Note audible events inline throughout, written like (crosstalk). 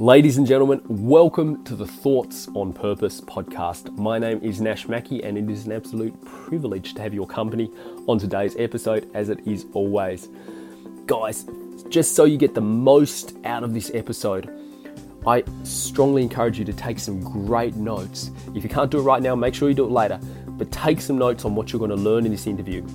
Ladies and gentlemen, welcome to the Thoughts on Purpose podcast. My name is Nash Mackey, and it is an absolute privilege to have your company on today's episode, as it is always. Guys, just so you get the most out of this episode, I strongly encourage you to take some great notes. If you can't do it right now, make sure you do it later, but take some notes on what you're going to learn in this interview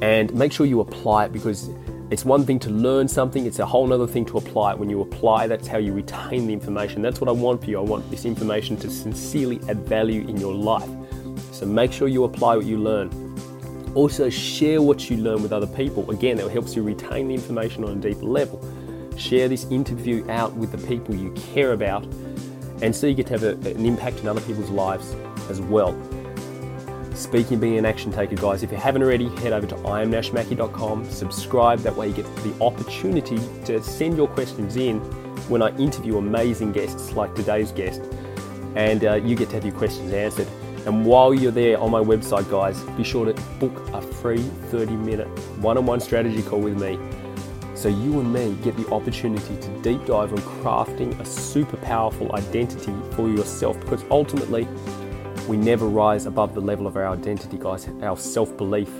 and make sure you apply it because it's one thing to learn something, it's a whole other thing to apply it. When you apply, that's how you retain the information. That's what I want for you. I want this information to sincerely add value in your life. So make sure you apply what you learn. Also, share what you learn with other people. Again, that helps you retain the information on a deeper level. Share this interview out with the people you care about, and so you get to have a, an impact in other people's lives as well. Speaking being an action taker, guys, if you haven't already, head over to iamnashmackey.com, subscribe. That way, you get the opportunity to send your questions in when I interview amazing guests like today's guest, and uh, you get to have your questions answered. And while you're there on my website, guys, be sure to book a free 30 minute one on one strategy call with me so you and me get the opportunity to deep dive on crafting a super powerful identity for yourself because ultimately, we never rise above the level of our identity, guys, our self belief,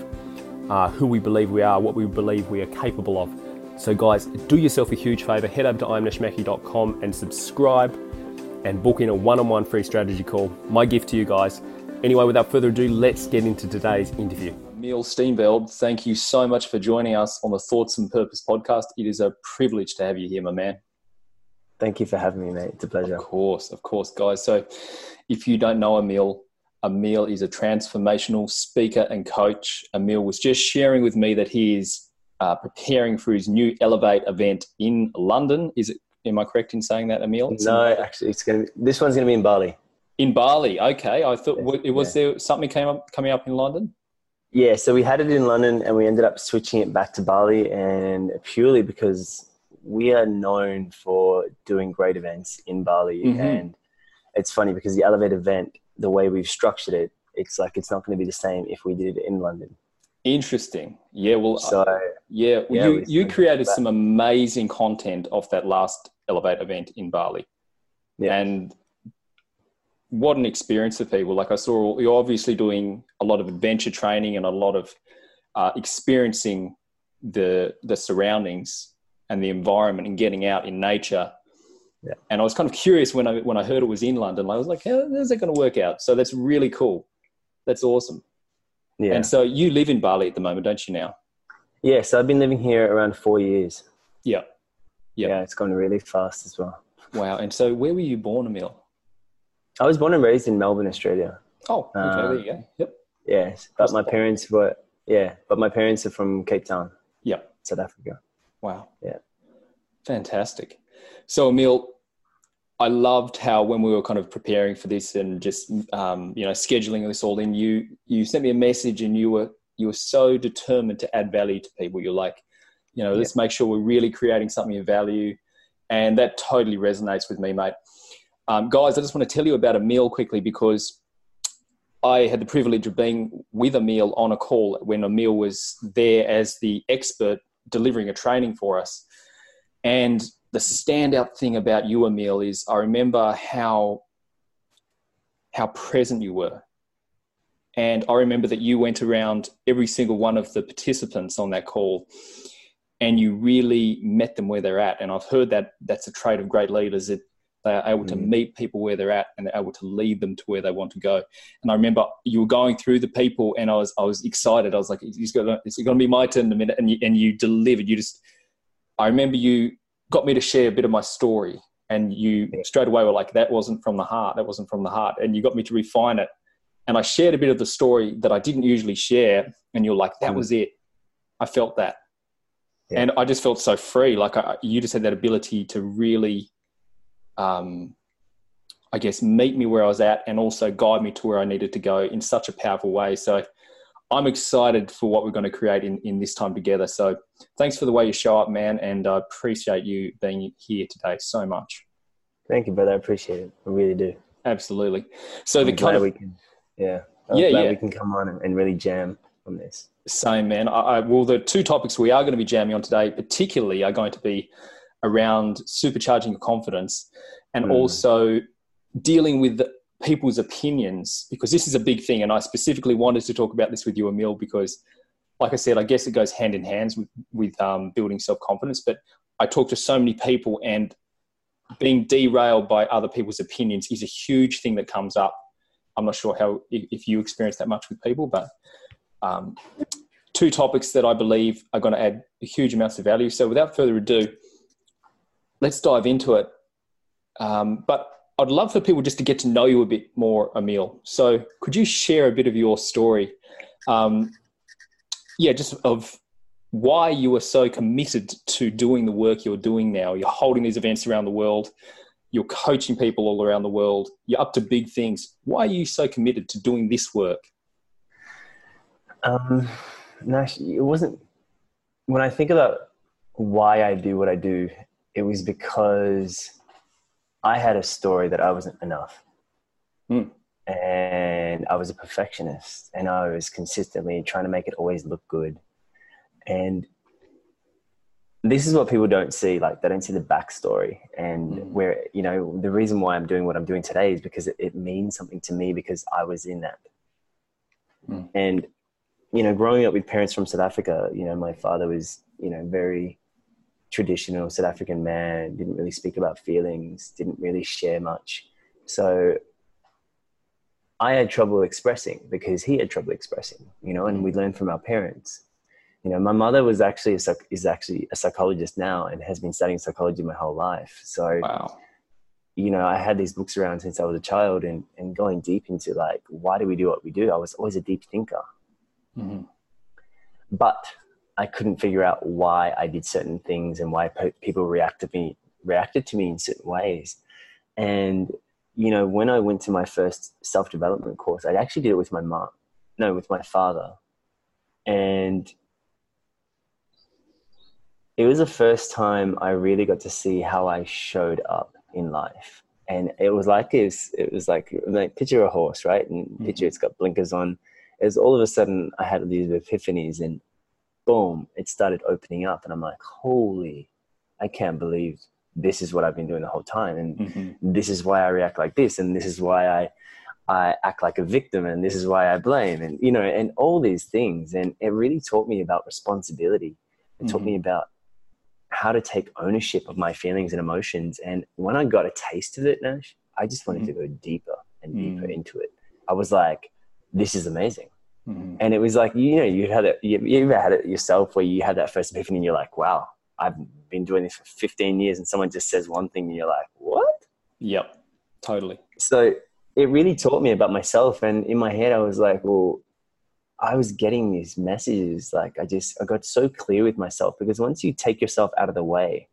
uh, who we believe we are, what we believe we are capable of. So, guys, do yourself a huge favor. Head over to iamnashmackey.com and subscribe and book in a one on one free strategy call. My gift to you guys. Anyway, without further ado, let's get into today's interview. Emile Steenveld, thank you so much for joining us on the Thoughts on Purpose podcast. It is a privilege to have you here, my man. Thank you for having me, mate. It's a pleasure. Of course, of course, guys. So, if you don't know Emile, Emile is a transformational speaker and coach. Emile was just sharing with me that he is uh, preparing for his new Elevate event in London. Is it? Am I correct in saying that, Emil? It's no, actually, it's going. To, this one's going to be in Bali. In Bali, okay. I thought it was yeah. there something came up coming up in London. Yeah, so we had it in London, and we ended up switching it back to Bali, and purely because we are known for doing great events in Bali. Mm-hmm. And it's funny because the Elevate event, the way we've structured it, it's like it's not going to be the same if we did it in London. Interesting. Yeah. Well. So uh, yeah, yeah, you you created some amazing content off that last Elevate event in Bali. Yeah. And what an experience for people. Like I saw, you're obviously doing a lot of adventure training and a lot of uh, experiencing the the surroundings and the environment and getting out in nature. Yeah. And I was kind of curious when I when I heard it was in London. I was like, how is that going to work out? So that's really cool. That's awesome. Yeah. And so you live in Bali at the moment, don't you now? Yes, so I've been living here around four years. Yeah. Yeah. Yeah, it's gone really fast as well. Wow. And so where were you born, Emile? I was born and raised in Melbourne, Australia. Oh, okay, um, there you go. Yep. Yes, but my parents were yeah, but my parents are from Cape Town. Yeah. South Africa. Wow. Yeah. Fantastic. So, Emile, I loved how when we were kind of preparing for this and just um, you know scheduling this all in, you you sent me a message and you were you were so determined to add value to people. You're like, you know, yeah. let's make sure we're really creating something of value, and that totally resonates with me, mate. Um, guys, I just want to tell you about Emile quickly because I had the privilege of being with Emile on a call when Emile was there as the expert delivering a training for us. And the standout thing about you, Emile, is I remember how how present you were. And I remember that you went around every single one of the participants on that call and you really met them where they're at. And I've heard that that's a trait of great leaders that they are able mm. to meet people where they're at and they're able to lead them to where they want to go. And I remember you were going through the people and I was, I was excited. I was like, it's going to be my turn in a minute. And you, and you delivered. You just, I remember you got me to share a bit of my story and you straight away were like that wasn't from the heart that wasn't from the heart and you got me to refine it. And i shared a bit of the story that i didn't usually share and you're like that mm. was it. I felt that. Yeah. and i just felt so free. Like I, you just had that ability to really um, i guess meet me where i was at and also guide me to where i needed to go in such a powerful way. So I'm excited for what we're going to create in, in this time together. So thanks for the way you show up, man. And I appreciate you being here today so much. Thank you, brother. I appreciate it. I really do. Absolutely. So I'm the kind of, we can, yeah, I'm yeah, yeah. we can come on and, and really jam on this. Same, man. I, I, well, the two topics we are going to be jamming on today, particularly, are going to be around supercharging your confidence and mm. also dealing with people's opinions because this is a big thing and i specifically wanted to talk about this with you emile because like i said i guess it goes hand in hand with, with um, building self-confidence but i talk to so many people and being derailed by other people's opinions is a huge thing that comes up. I'm not sure how if you experience that much with people but um, two topics that i believe are going to add huge amounts of value. So without further ado let's dive into it. Um, but I'd love for people just to get to know you a bit more, Emile. So, could you share a bit of your story? Um, yeah, just of why you were so committed to doing the work you're doing now. You're holding these events around the world. You're coaching people all around the world. You're up to big things. Why are you so committed to doing this work? Um, Nash, it wasn't. When I think about why I do what I do, it was because I had a story that I wasn't enough. Mm. And I was a perfectionist and I was consistently trying to make it always look good. And this is what people don't see. Like they don't see the backstory and mm. where, you know, the reason why I'm doing what I'm doing today is because it, it means something to me because I was in that. Mm. And, you know, growing up with parents from South Africa, you know, my father was, you know, very traditional South African man, didn't really speak about feelings, didn't really share much. So I had trouble expressing because he had trouble expressing, you know, and we learned from our parents. You know, my mother was actually a, is actually a psychologist now and has been studying psychology my whole life. So, wow. you know, I had these books around since I was a child and, and going deep into like, why do we do what we do? I was always a deep thinker. Mm-hmm. But I couldn't figure out why I did certain things and why people reacted to me reacted to me in certain ways. And you know, when I went to my first self development course, I actually did it with my mom, no, with my father, and it was the first time I really got to see how I showed up in life. And it was like it was, it was like, like picture a horse, right? And mm-hmm. picture it's got blinkers on. It all of a sudden I had these epiphanies and boom, it started opening up. And I'm like, holy, I can't believe this is what I've been doing the whole time. And mm-hmm. this is why I react like this. And this is why I, I act like a victim. And this is why I blame. And, you know, and all these things. And it really taught me about responsibility. It mm-hmm. taught me mm-hmm. about how to take ownership of my feelings and emotions. And when I got a taste of it, Nash, I just wanted mm-hmm. to go deeper and deeper mm-hmm. into it. I was like, this is amazing. Mm-hmm. And it was like, you know, you had it, you, you ever had it yourself where you had that first epiphany and you're like, wow, I've been doing this for 15 years and someone just says one thing and you're like, what? Yep, totally. So it really taught me about myself. And in my head, I was like, well, I was getting these messages. Like I just, I got so clear with myself because once you take yourself out of the way,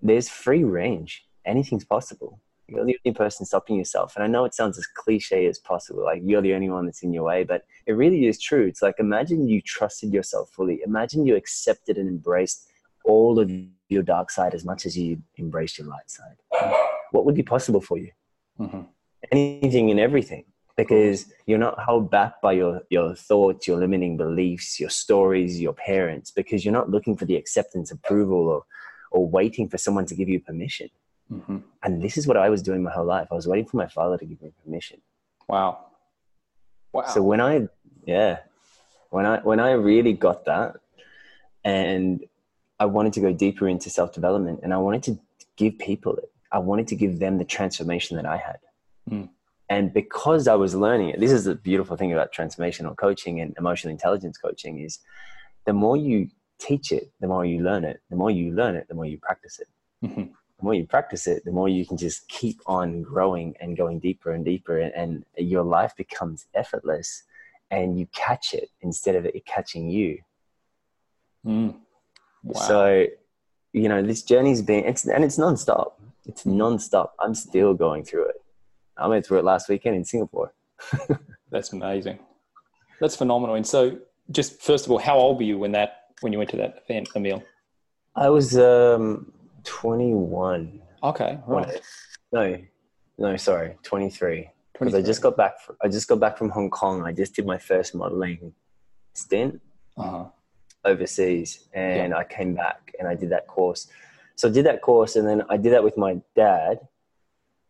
there's free range. Anything's possible. You're the only person stopping yourself. And I know it sounds as cliche as possible, like you're the only one that's in your way, but it really is true. It's like imagine you trusted yourself fully. Imagine you accepted and embraced all of your dark side as much as you embraced your light side. What would be possible for you? Mm-hmm. Anything and everything. Because you're not held back by your, your thoughts, your limiting beliefs, your stories, your parents, because you're not looking for the acceptance, approval, or, or waiting for someone to give you permission Mm-hmm. And this is what I was doing my whole life. I was waiting for my father to give me permission. Wow. Wow. So when I, yeah, when I, when I really got that and I wanted to go deeper into self development and I wanted to give people it, I wanted to give them the transformation that I had. Mm. And because I was learning it, this is the beautiful thing about transformational coaching and emotional intelligence coaching is the more you teach it, the more you learn it. The more you learn it, the more you practice it. The more you practice it, the more you can just keep on growing and going deeper and deeper, and, and your life becomes effortless, and you catch it instead of it catching you. Mm. Wow. So, you know, this journey's been it's and it's nonstop. It's nonstop. I'm still going through it. I went through it last weekend in Singapore. (laughs) That's amazing. That's phenomenal. And so, just first of all, how old were you when that when you went to that event, Emile? I was um, 21. Okay. Right. no, no, sorry, 23. Because I just got back. From, I just got back from Hong Kong. I just did my first modeling stint uh-huh. overseas, and yeah. I came back and I did that course. So I did that course, and then I did that with my dad,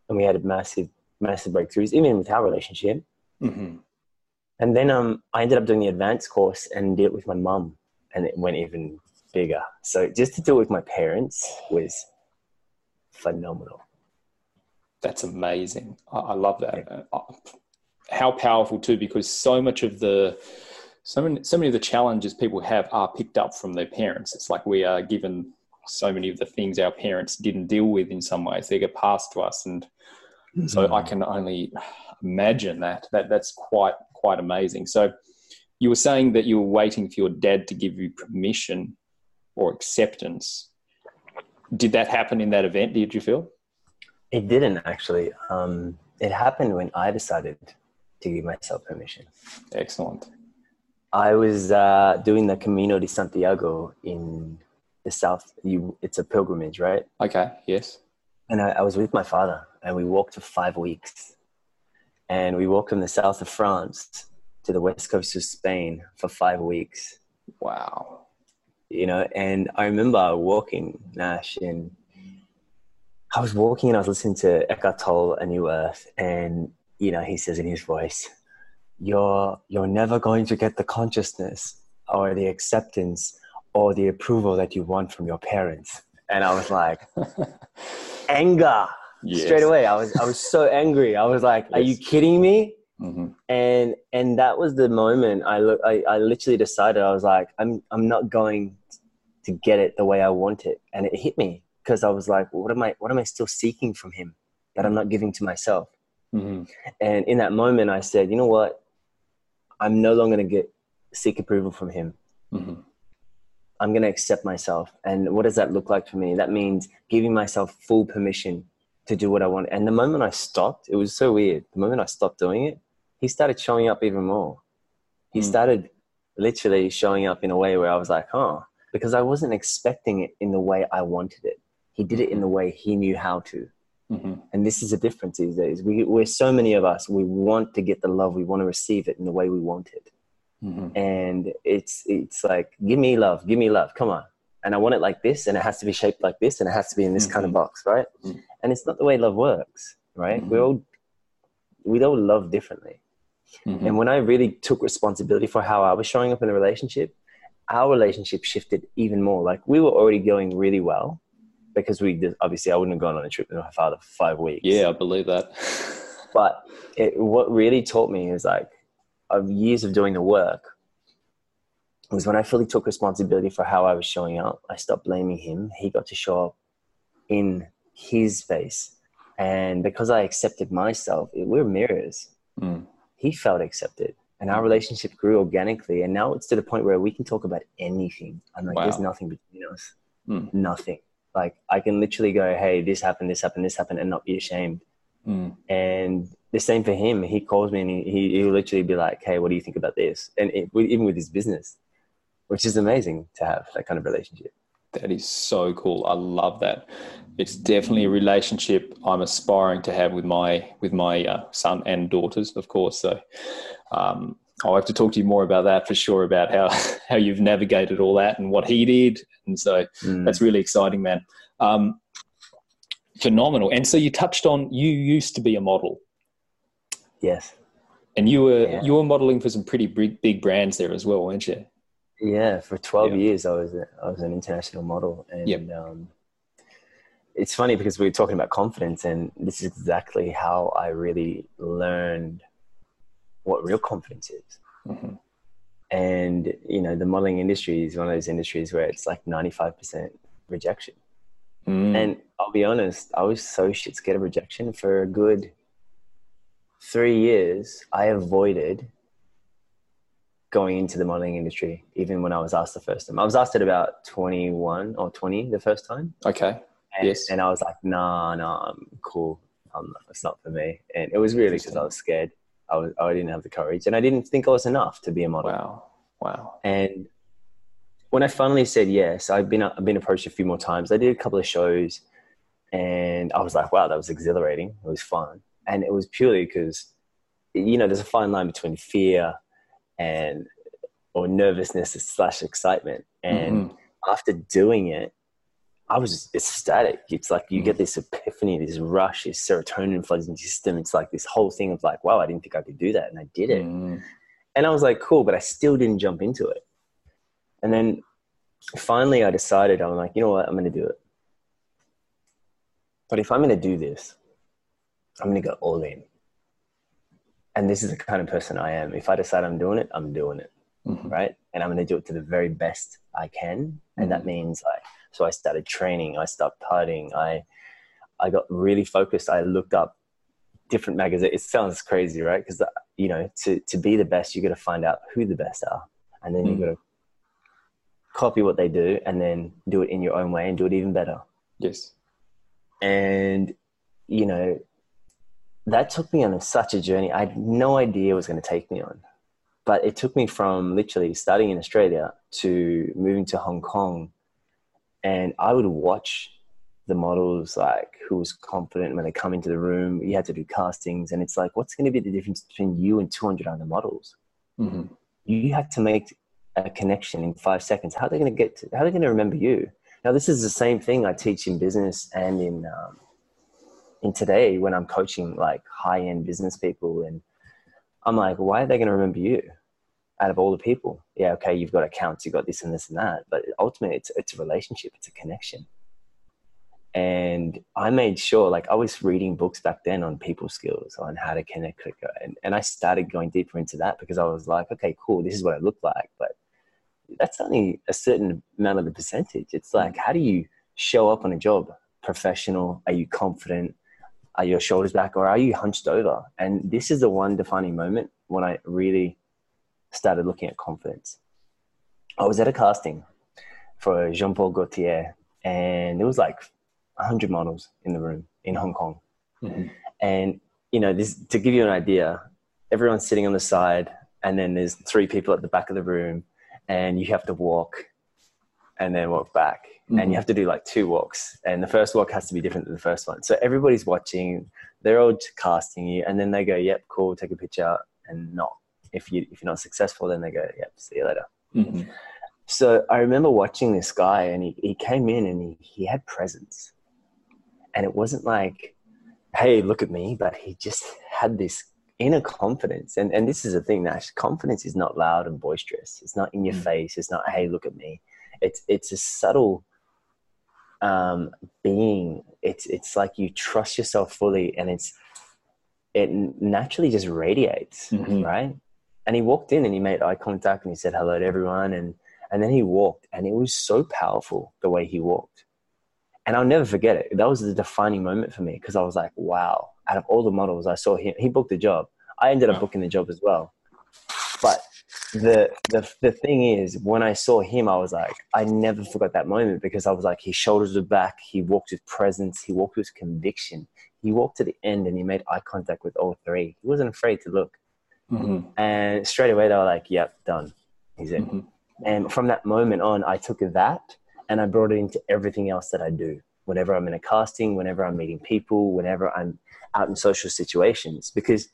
and we had a massive, massive breakthroughs, even with our relationship. Mm-hmm. And then um, I ended up doing the advanced course and did it with my mum, and it went even bigger. So just to do it with my parents was phenomenal. That's amazing. I, I love that. Uh, how powerful too, because so much of the so many, so many of the challenges people have are picked up from their parents. It's like we are given so many of the things our parents didn't deal with in some ways. They get passed to us, and mm-hmm. so I can only imagine that. That that's quite quite amazing. So you were saying that you were waiting for your dad to give you permission or acceptance. Did that happen in that event? Did you feel? It didn't actually. Um, it happened when I decided to give myself permission. Excellent. I was uh, doing the Camino de Santiago in the south. You, it's a pilgrimage, right? Okay. Yes. And I, I was with my father, and we walked for five weeks, and we walked from the south of France to the west coast of Spain for five weeks. Wow. You know, and I remember walking Nash, and I was walking, and I was listening to Eckhart Tolle, A New Earth, and you know, he says in his voice, "You're you're never going to get the consciousness or the acceptance or the approval that you want from your parents." And I was like, (laughs) anger yes. straight away. I was I was so angry. I was like, yes. "Are you kidding me?" Mm-hmm. And and that was the moment I look. I, I literally decided I was like, I'm I'm not going to get it the way I want it, and it hit me because I was like, what am I what am I still seeking from him that I'm not giving to myself? Mm-hmm. And in that moment, I said, you know what? I'm no longer going to get seek approval from him. Mm-hmm. I'm going to accept myself. And what does that look like for me? That means giving myself full permission to do what I want. And the moment I stopped, it was so weird. The moment I stopped doing it, he started showing up even more. He mm. started literally showing up in a way where I was like, huh, because I wasn't expecting it in the way I wanted it. He did it in the way he knew how to. Mm-hmm. And this is a difference these days. We, we're so many of us, we want to get the love, we want to receive it in the way we want it. Mm-hmm. And it's, it's like, give me love, give me love, come on. And I want it like this, and it has to be shaped like this, and it has to be in this mm-hmm. kind of mm-hmm. box, right? Mm-hmm. And it's not the way love works, right? We all, we all love differently. Mm-hmm. And when I really took responsibility for how I was showing up in the relationship, our relationship shifted even more. Like we were already going really well, because we did, obviously I wouldn't have gone on a trip with my father for five weeks. Yeah, I believe that. (laughs) but it, what really taught me is like of years of doing the work was when I fully took responsibility for how I was showing up. I stopped blaming him. He got to show up in his face. And because I accepted myself, it, we're mirrors. Mm. He felt accepted. And our relationship grew organically. And now it's to the point where we can talk about anything. I'm like, wow. there's nothing between us. Mm. Nothing. Like I can literally go, hey, this happened, this happened, this happened, and not be ashamed. Mm. And the same for him. He calls me and he he will literally be like, hey, what do you think about this? And it, even with his business, which is amazing to have that kind of relationship. That is so cool. I love that. It's definitely a relationship I'm aspiring to have with my with my uh, son and daughters, of course. So um, I'll have to talk to you more about that for sure about how (laughs) how you've navigated all that and what he did, and so mm. that's really exciting, man. Um, phenomenal. And so you touched on you used to be a model. Yes. And you were yeah. you were modeling for some pretty big big brands there as well, weren't you? Yeah, for twelve yeah. years I was a, I was an international model, and yep. um, it's funny because we were talking about confidence, and this is exactly how I really learned what real confidence is. Mm-hmm. And, you know, the modeling industry is one of those industries where it's like 95% rejection. Mm. And I'll be honest, I was so shit scared of rejection for a good three years. I avoided going into the modeling industry, even when I was asked the first time. I was asked at about 21 or 20 the first time. Okay. And, yes. And I was like, nah, nah, I'm cool. Um, it's not for me. And it was really because I was scared. I, was, I didn't have the courage and I didn't think I was enough to be a model. Wow. Wow. And when I finally said yes, I've been, I've been approached a few more times. I did a couple of shows and I was like, wow, that was exhilarating. It was fun. And it was purely because, you know, there's a fine line between fear and, or nervousness slash excitement. And mm-hmm. after doing it, I was ecstatic. It's like you get this epiphany, this rush, this serotonin floods into your system. It's like this whole thing of like, wow, I didn't think I could do that, and I did it. Mm. And I was like, cool, but I still didn't jump into it. And then finally, I decided, I'm like, you know what, I'm going to do it. But if I'm going to do this, I'm going to go all in. And this is the kind of person I am. If I decide I'm doing it, I'm doing it, Mhm. right? And I'm going to do it to the very best I can. And that means like, so I started training. I stopped partying. I, I got really focused. I looked up different magazines. It sounds crazy, right? Because you know, to to be the best, you got to find out who the best are, and then you Mm. got to copy what they do, and then do it in your own way and do it even better. Yes. And you know, that took me on a, such a journey. I had no idea it was going to take me on, but it took me from literally starting in Australia to moving to Hong Kong, and I would watch the models like who was confident when they come into the room. You had to do castings, and it's like, what's going to be the difference between you and 200 other models? hmm You have to make a connection in five seconds. How are they going to get? To, how are they going to remember you? Now, this is the same thing I teach in business and in um, in today when I'm coaching like high end business people, and I'm like, why are they going to remember you? Out of all the people, yeah, okay, you've got accounts, you've got this and this and that, but ultimately, it's it's a relationship, it's a connection and I made sure, like, I was reading books back then on people skills, on how to connect quicker. And, and I started going deeper into that because I was like, okay, cool, this is what it look like. But that's only a certain amount of the percentage. It's like, mm. how do you show up on a job? Professional? Are you confident? Are your shoulders back or are you hunched over? And this is the one defining moment when I really started looking at confidence. I was at a casting for Jean Paul Gaultier, and it was like 100 models in the room in Hong Kong. Mhm. And, you know, this, to give you an idea, everyone's sitting on the side, and then there's three people at the back of the room, and you have to walk and then walk back. And Mhm. you have to do like two walks, and the first walk has to be different than the first one. So everybody's watching, they're all casting you, and then they go, yep, cool, take a picture, and not. If, you, if you're not successful, then they go, yep, see you later. Mhm. So I remember watching this guy, and he, he came in and he, he had presence. And it wasn't like, hey, look at me, but he just had this inner confidence. And, and this is the thing, Nash confidence is not loud and boisterous, it's not in your Mm. face, it's not, hey, look at me. It's, it's a subtle um, being. It's, it's like you trust yourself fully, and it's, it naturally just radiates, Mhm. right? And he walked in and he made eye contact and he said hello to everyone. And, and then he walked, and it was so powerful the way he walked. And I'll never forget it. That was the defining moment for me because I was like, wow, out of all the models I saw him, he booked the job. I ended up Wow. booking the job as well. The, the, the thing is, when I saw him, I was like, I never forgot that moment because I was like, his shoulders were back. He walked with presence. He walked with conviction. He walked to the end and he made eye contact with all three. He wasn't afraid to look. Mhm. And straight away, they were like, yep, done. He's in. Mhm. And from that moment on, I took that and I brought it into everything else that I do. Whenever I'm in a casting, whenever I'm meeting people, whenever I'm out in social situations, because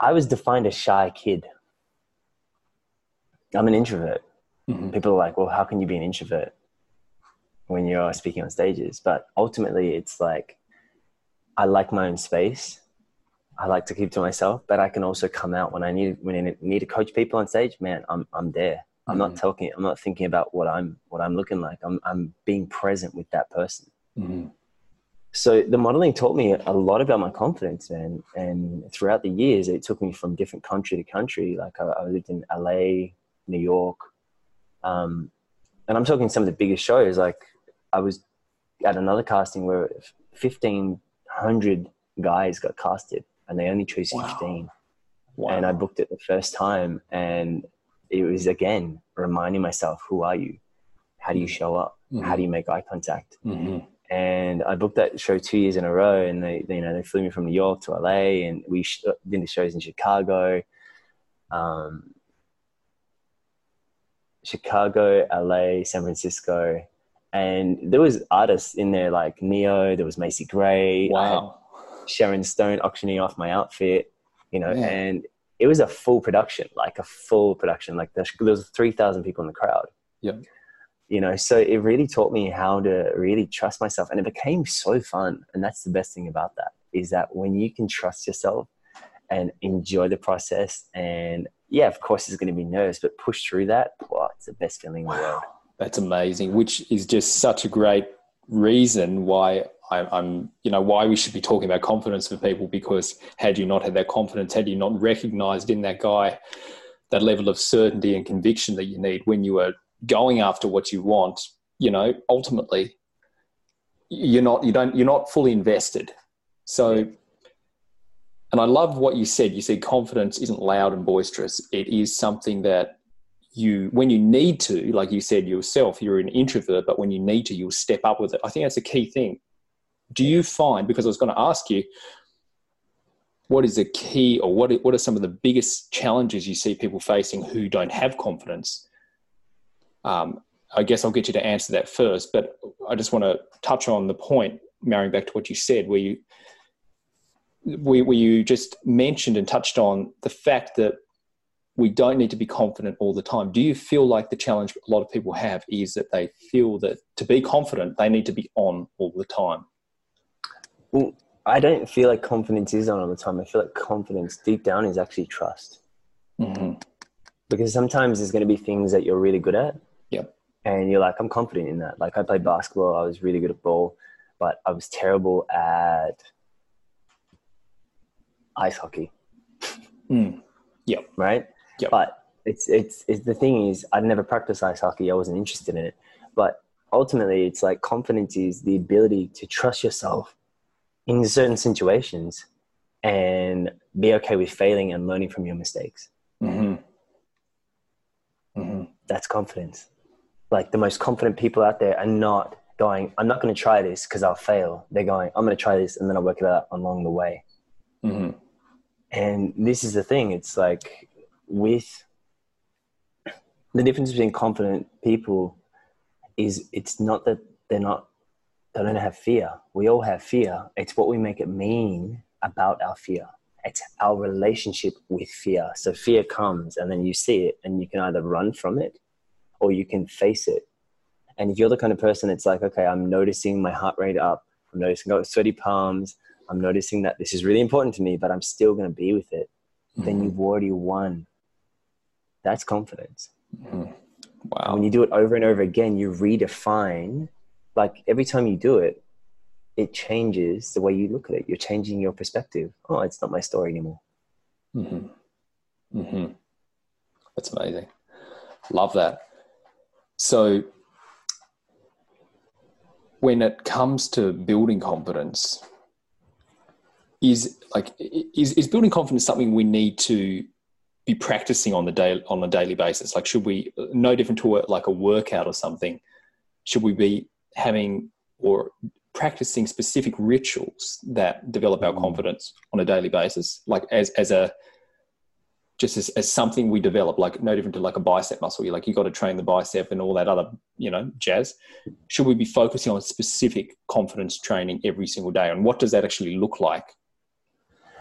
I was defined as shy kid. I'm an introvert. Mhm. People are like, well, how can you be an introvert when you're speaking on stages? But ultimately, it's like I like my own space. I like to keep to myself, but I can also come out when I need when I need to coach people on stage. Man, I'm I'm there. I'm not Mhm. talking. I'm not thinking about what I'm what I'm looking like. I'm I'm being present with that person. Mhm. So the modeling taught me a lot about my confidence, and and throughout the years, it took me from different country to country. Like I, I lived in LA, New York, um, and I'm talking some of the biggest shows. Like I was at another casting where 1,500 guys got casted, and they only chose 15 Wow. and I booked it the first time, and it was again reminding myself, who are you? How do you show up? How do you make eye contact? Mhm. And I booked that show two years in a row, and they, they, you know, they flew me from New York to LA, and we sh- did the shows in Chicago, um, Chicago, LA, San Francisco, and there was artists in there like Ne-Yo, there was Macy Gray, Wow. Sharon Stone auctioning off my outfit, you know, Yeah. and it was a full production, like a full production. Like there was 3,000 people in the crowd. Yep. you know so it really taught me how to really trust myself and it became so fun and that's the best thing about that is that when you can trust yourself and enjoy the process and yeah of course there's going to be nerves but push through that wow, it's the best feeling in the world that's amazing which is just such a great reason why I, am you know why we should be talking about confidence for people because had you not had that confidence had you not recognized in that guy that level of certainty and conviction that you need when you are going after what you want, you know, ultimately you're not you don't you're not fully invested. So and I love what you said. You said confidence isn't loud and boisterous. It is something that you when you need to, like you said yourself, you're an introvert, but when you need to, you'll step up with it. I think that's a key thing. Do you find because I was going to ask you what is the key or what what are some of the biggest challenges you see people facing who don't have confidence um, I guess I'll get you to answer that first, but I just want to touch on the point, marrying back to what you said, where you where, where you just mentioned and touched on the fact that we don't need to be confident all the time. Do you feel like the challenge a lot of people have is that they feel that to be confident, they need to be on all the time? Well, I don't feel like confidence is on all the time. I feel like confidence deep down is actually trust. Mm-hmm. Because sometimes there's going to be things that you're really good at Yep. and you're like, I'm confident in that. Like I played basketball, I was really good at ball, but I was terrible at ice hockey. Mm. Yep. Right. Yep. But it's, it's it's the thing is I'd never practiced ice hockey. I wasn't interested in it. But ultimately, it's like confidence is the ability to trust yourself in certain situations and be okay with failing and learning from your mistakes. Mm-hmm. Mm-hmm. That's confidence like the most confident people out there are not going, I'm not going to try this because I'll fail. They're going, I'm going to try this and then I'll work it out along the way. Mm-hmm. And this is the thing. It's like with the difference between confident people is it's not that they're not, they don't have fear. We all have fear. It's what we make it mean about our fear. It's our relationship with fear. So fear comes and then you see it and you can either run from it or you can face it. And if you're the kind of person that's like, okay, I'm noticing my heart rate up, I'm noticing got sweaty palms, I'm noticing that this is really important to me, but I'm still going to be with it, mm-hmm. then you've already won. That's confidence. Mm-hmm. Wow. When you do it over and over again, you redefine, like every time you do it, it changes the way you look at it. You're changing your perspective. Oh, it's not my story anymore. Mm-hmm. Mm-hmm. That's amazing. Love that. So, when it comes to building confidence, is like is, is building confidence something we need to be practicing on the day on a daily basis? Like, should we no different to a, like a workout or something? Should we be having or practicing specific rituals that develop our mm. confidence on a daily basis, like as as a just as, as something we develop, like no different to like a bicep muscle. You like you got to train the bicep and all that other, you know, jazz. Should we be focusing on specific confidence training every single day? And what does that actually look like?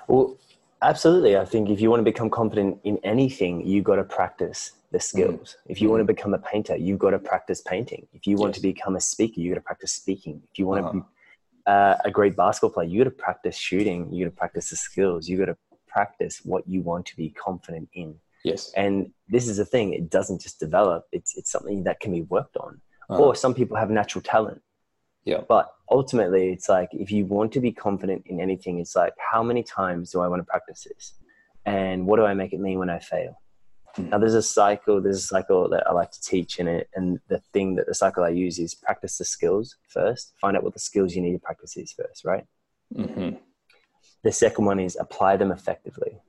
Well, absolutely. I think if you want to become confident in anything, you got to practice the skills. Mm. If you mm. want to become a painter, you've got to practice painting. If you want yes. to become a speaker, you got to practice speaking. If you want uh-huh. to be uh, a great basketball player, you got to practice shooting. You got to practice the skills. You got to practice what you want to be confident in. Yes. And this is the thing, it doesn't just develop, it's, it's something that can be worked on. Uh-huh. Or some people have natural talent. Yeah. But ultimately, it's like if you want to be confident in anything, it's like, how many times do I want to practice this? And what do I make it mean when I fail? Now, there's a cycle, there's a cycle that I like to teach in it. And the thing that the cycle I use is practice the skills first, find out what the skills you need to practice is first, right? Mm-hmm. The second one is apply them effectively.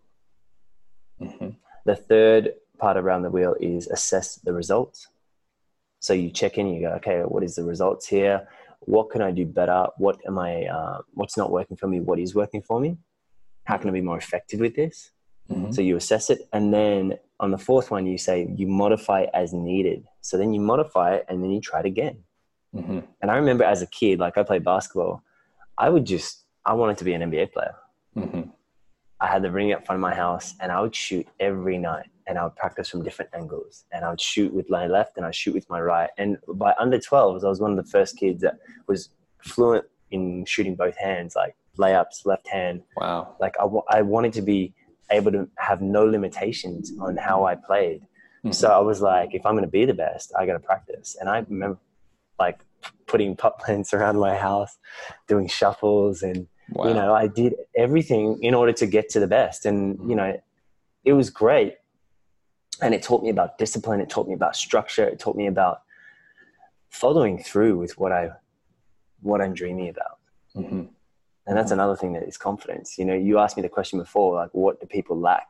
Mm-hmm. The third part around the wheel is assess the results. So you check in, you go, okay, what is the results here? What can I do better? What am I? Uh, what's not working for me? What is working for me? How can I be more effective with this? Mm-hmm. So you assess it, and then on the fourth one, you say you modify as needed. So then you modify it, and then you try it again. Mm-hmm. And I remember as a kid, like I played basketball, I would just I wanted to be an NBA player. Mm-hmm. I had the ring up front of my house and I would shoot every night. And I would practice from different angles. And I would shoot with my left and I shoot with my right. And by under 12s, I was one of the first kids that was fluent in shooting both hands, like layups, left hand. Wow. Like I, I wanted to be able to have no limitations on how I played. Mm-hmm. So I was like, if I'm going to be the best, I got to practice. And I remember like putting putt plants around my house, doing shuffles, and wow. you know, I did everything in order to get to the best. And you know, it was great. And it taught me about discipline. It taught me about structure. It taught me about following through with what I, what I'm dreaming about. Mm-hmm. And that's another thing that is confidence. You know, you asked me the question before, like, what do people lack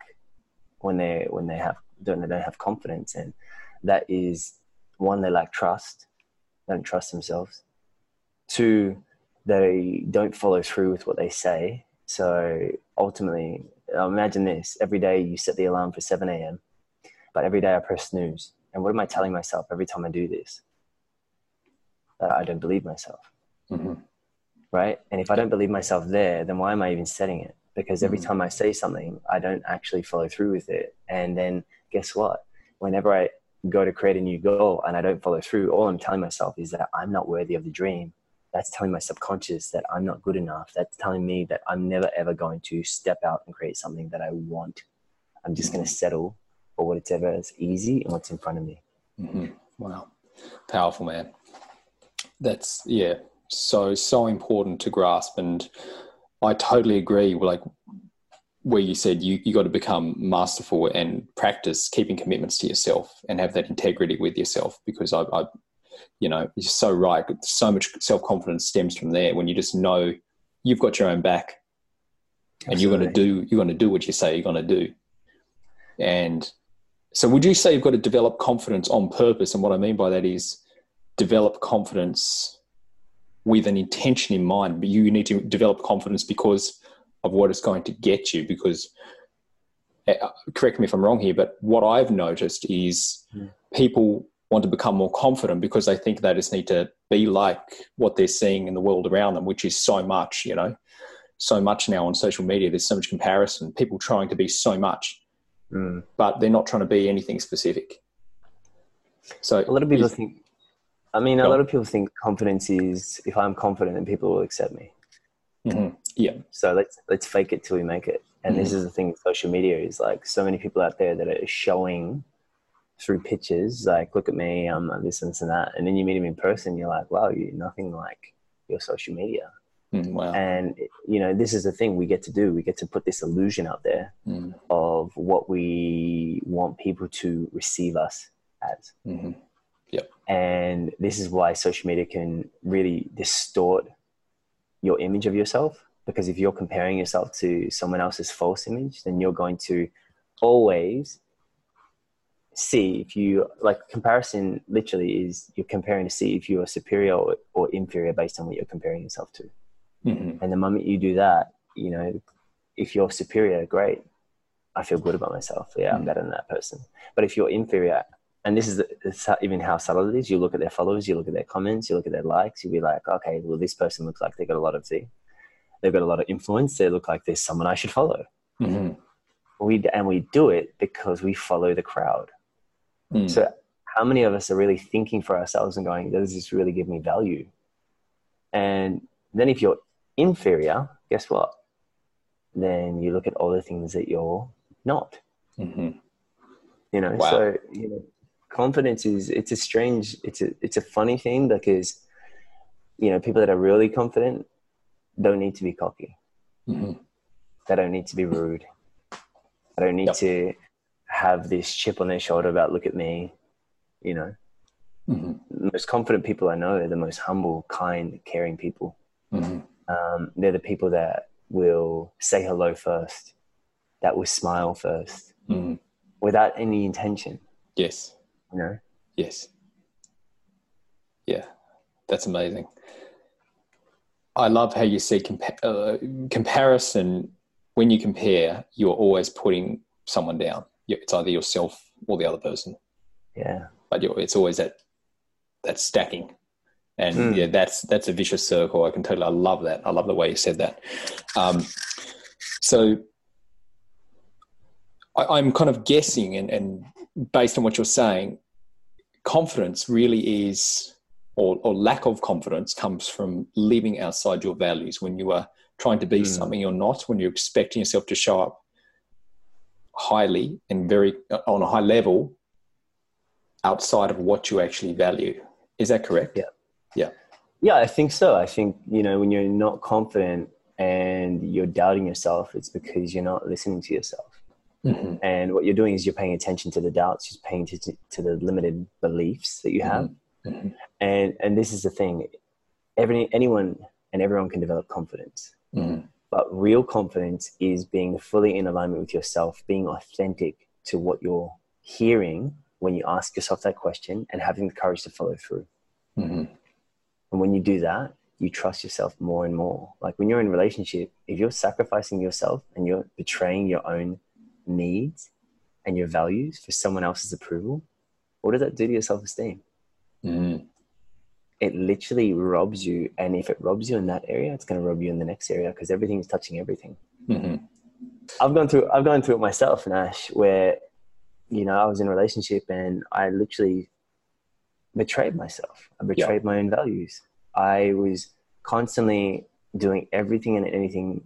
when they when they have don't they don't have confidence? And that is one, they lack trust don't trust themselves. Two, they don't follow through with what they say. So ultimately, imagine this every day you set the alarm for 7 a.m., but every day I press snooze. And what am I telling myself every time I do this? That I don't believe myself. Mm-hmm. Right? And if I don't believe myself there, then why am I even setting it? Because every mm-hmm. time I say something, I don't actually follow through with it. And then guess what? Whenever I go to create a new goal and I don't follow through, all I'm telling myself is that I'm not worthy of the dream. That's telling my subconscious that I'm not good enough. That's telling me that I'm never ever going to step out and create something that I want. I'm just going to settle for whatever is easy and what's in front of me. Mm-hmm. Wow. Powerful, man. That's, yeah, so, so important to grasp. And I totally agree. Like, where you said you, you got to become masterful and practice keeping commitments to yourself and have that integrity with yourself because I, I you know, you're so right. So much self confidence stems from there when you just know you've got your own back Absolutely. and you're going to do, you're going to do what you say you're going to do. And so would you say you've got to develop confidence on purpose? And what I mean by that is develop confidence with an intention in mind, but you need to develop confidence because of what it's going to get you because uh, correct me if I'm wrong here, but what I've noticed is mm. people want to become more confident because they think they just need to be like what they're seeing in the world around them, which is so much, you know, so much now on social media. There's so much comparison, people trying to be so much, mm. but they're not trying to be anything specific. So a lot of people think, I mean, a lot of people think confidence is if I'm confident, then people will accept me. Mm-hmm. Yeah. So let's let's fake it till we make it. And mm-hmm. this is the thing with social media is like so many people out there that are showing through pictures, like look at me, I'm um, this and this and that, and then you meet them in person, you're like, wow, you're nothing like your social media. Mm, wow. And you know, this is the thing we get to do. We get to put this illusion out there mm. of what we want people to receive us as. Mm-hmm. Yep. And this is why social media can really distort your image of yourself because if you're comparing yourself to someone else's false image then you're going to always see if you like comparison literally is you're comparing to see if you are superior or, or inferior based on what you're comparing yourself to mm-hmm. and the moment you do that you know if you're superior great i feel good about myself yeah i'm mm. better than that person but if you're inferior and this is even how subtle it is. You look at their followers, you look at their comments, you look at their likes. You'll be like, okay, well, this person looks like they got a lot of see, they've got a lot of influence. They look like there's someone I should follow. Mm-hmm. We and we do it because we follow the crowd. Mm. So, how many of us are really thinking for ourselves and going, does this really give me value? And then, if you're inferior, guess what? Then you look at all the things that you're not. Mm-hmm. You know, wow. so you know, confidence is it's a strange it's a it's a funny thing because you know people that are really confident don't need to be cocky mm-hmm. they don't need to be rude they don't need yep. to have this chip on their shoulder about look at me you know mm-hmm. the most confident people i know are the most humble kind caring people mm-hmm. Um, they're the people that will say hello first that will smile 1st mm-hmm. without any intention yes you know? Yes. Yeah, that's amazing. I love how you see compa- uh, comparison. When you compare, you're always putting someone down. It's either yourself or the other person. Yeah. But it's always that that stacking, and mm. yeah, that's that's a vicious circle. I can totally. I love that. I love the way you said that. Um, so I, am kind of guessing, and, and based on what you're saying, confidence really is, or, or lack of confidence comes from living outside your values when you are trying to be mm. something you're not, when you're expecting yourself to show up highly and very on a high level outside of what you actually value. Is that correct? Yeah. Yeah. Yeah, I think so. I think, you know, when you're not confident and you're doubting yourself, it's because you're not listening to yourself. Mm-hmm. And what you're doing is you're paying attention to the doubts, you're paying attention to the limited beliefs that you have. Mm-hmm. mm-hmm. And and this is the thing. Every anyone and everyone can develop confidence. Mm-hmm. But real confidence is being fully in alignment with yourself, being authentic to what you're hearing when you ask yourself that question and having the courage to follow through. And when you do that, you trust yourself more and more. Like when you're in a relationship, if you're sacrificing yourself and you're betraying your own needs and your values for someone else's approval, what does that do to your self esteem? Mm-hmm. It literally robs you. And if it robs you in that area, it's going to rob you in the next area because everything is touching everything. Mm-hmm. I've gone through, I've gone through it myself, Nash, where, you know, I was in a relationship and I literally betrayed myself. I betrayed yeah. my own values. I was constantly doing everything and anything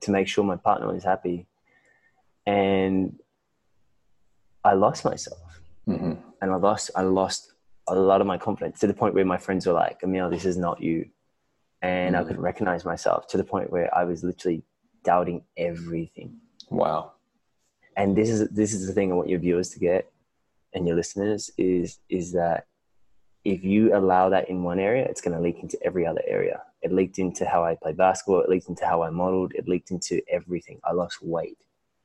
to make sure my partner was happy. And I lost myself. Mm-hmm. And I lost, I lost a lot of my confidence to the point where my friends were like, Emile, this is not you. And mm-hmm. I couldn't recognize myself to the point where I was literally doubting everything. Wow. And this is this is the thing I want your viewers to get and your listeners is is that if you allow that in one area, it's going to leak into every other area. It leaked into how I played basketball. It leaked into how I modeled. It leaked into everything. I lost weight.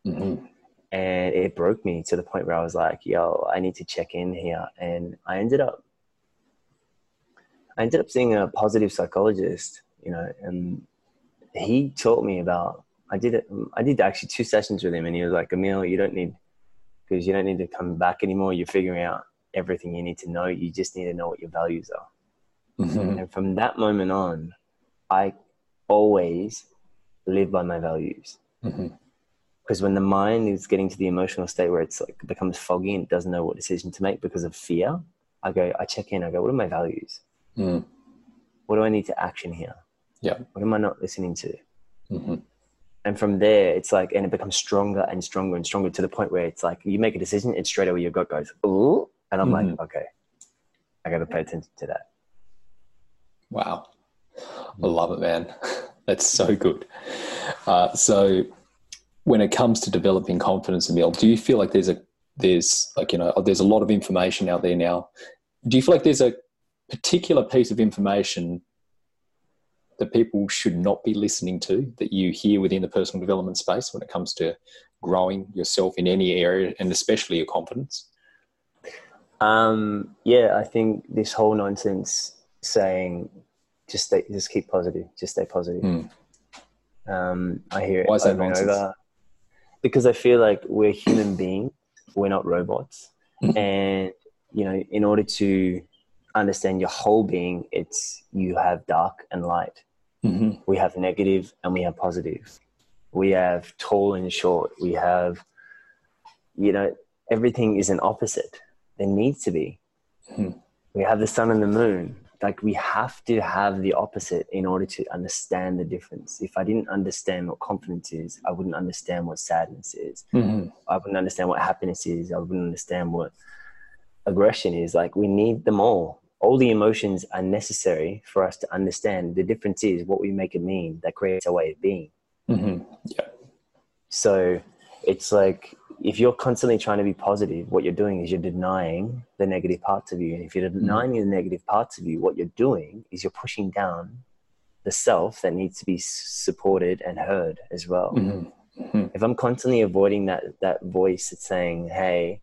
Mm-hmm. And it broke me to the point where I was like, yo, I need to check in here. And I ended up, I ended up seeing a positive psychologist, you know, and he taught me about, I did it, I did actually two sessions with him and he was like, Emile, you don't need, because you don't need to come back anymore. You're figuring out everything you need to know. You just need to know what your values are. Mm-hmm. And from that moment on, I always live by my values. Mm-hmm. Because when the mind is getting to the emotional state where it's like becomes foggy and doesn't know what decision to make because of fear, I go, I check in, I go, what are my values? Mm. What do I need to action here? Yeah. What am I not listening to? Mm-hmm. And from there, it's like, and it becomes stronger and stronger and stronger to the point where it's like you make a decision, and straight away your gut goes, ooh, and I'm mm-hmm. like, okay, I got to pay attention to that. Wow. I love it, man. (laughs) That's so good. Uh, so, when it comes to developing confidence, Emile, do you feel like there's a there's like you know there's a lot of information out there now? Do you feel like there's a particular piece of information that people should not be listening to that you hear within the personal development space when it comes to growing yourself in any area and especially your confidence? Um, yeah, I think this whole nonsense saying just stay, just keep positive, just stay positive. Mm. Um, I hear it Why is that over and over because I feel like we're human beings, we're not robots, mm-hmm. and you know, in order to understand your whole being, it's you have dark and light. Mm-hmm. We have negative and we have positive. We have tall and short. We have, you know, everything is an opposite there needs to be. Hmm. We have the sun and the moon. Like we have to have the opposite in order to understand the difference. If I didn't understand what confidence is, I wouldn't understand what sadness is. Mm-hmm. I wouldn't understand what happiness is. I wouldn't understand what aggression is. Like we need them all. All the emotions are necessary for us to understand. The difference is what we make it mean that creates a way of being. Mm-hmm. Yeah. So it's like if you're constantly trying to be positive, what you're doing is you're denying the negative parts of you. And if you're mm-hmm. denying mm-hmm. the negative parts of you, what you're doing is you're pushing down the self that needs to be supported and heard as well. Mm-hmm. If I'm constantly avoiding that that voice that's saying, "Hey,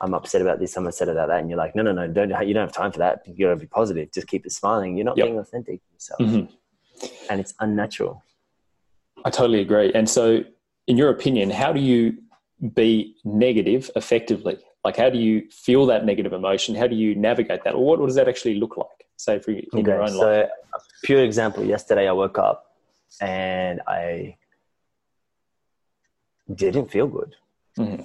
I'm upset about this, I'm upset about that," and you're like, "No, no, no, don't you don't have time for that. You got to be positive. Just keep it smiling." You're not yep. being authentic to yourself, mm-hmm. and it's unnatural. I totally agree. And so, in your opinion, how do you be negative effectively? Like, how do you feel that negative emotion? How do you navigate that? Or what, what does that actually look like? Say for in okay, your own so life. A pure example. Yesterday, I woke up and I didn't feel good. Mm-hmm.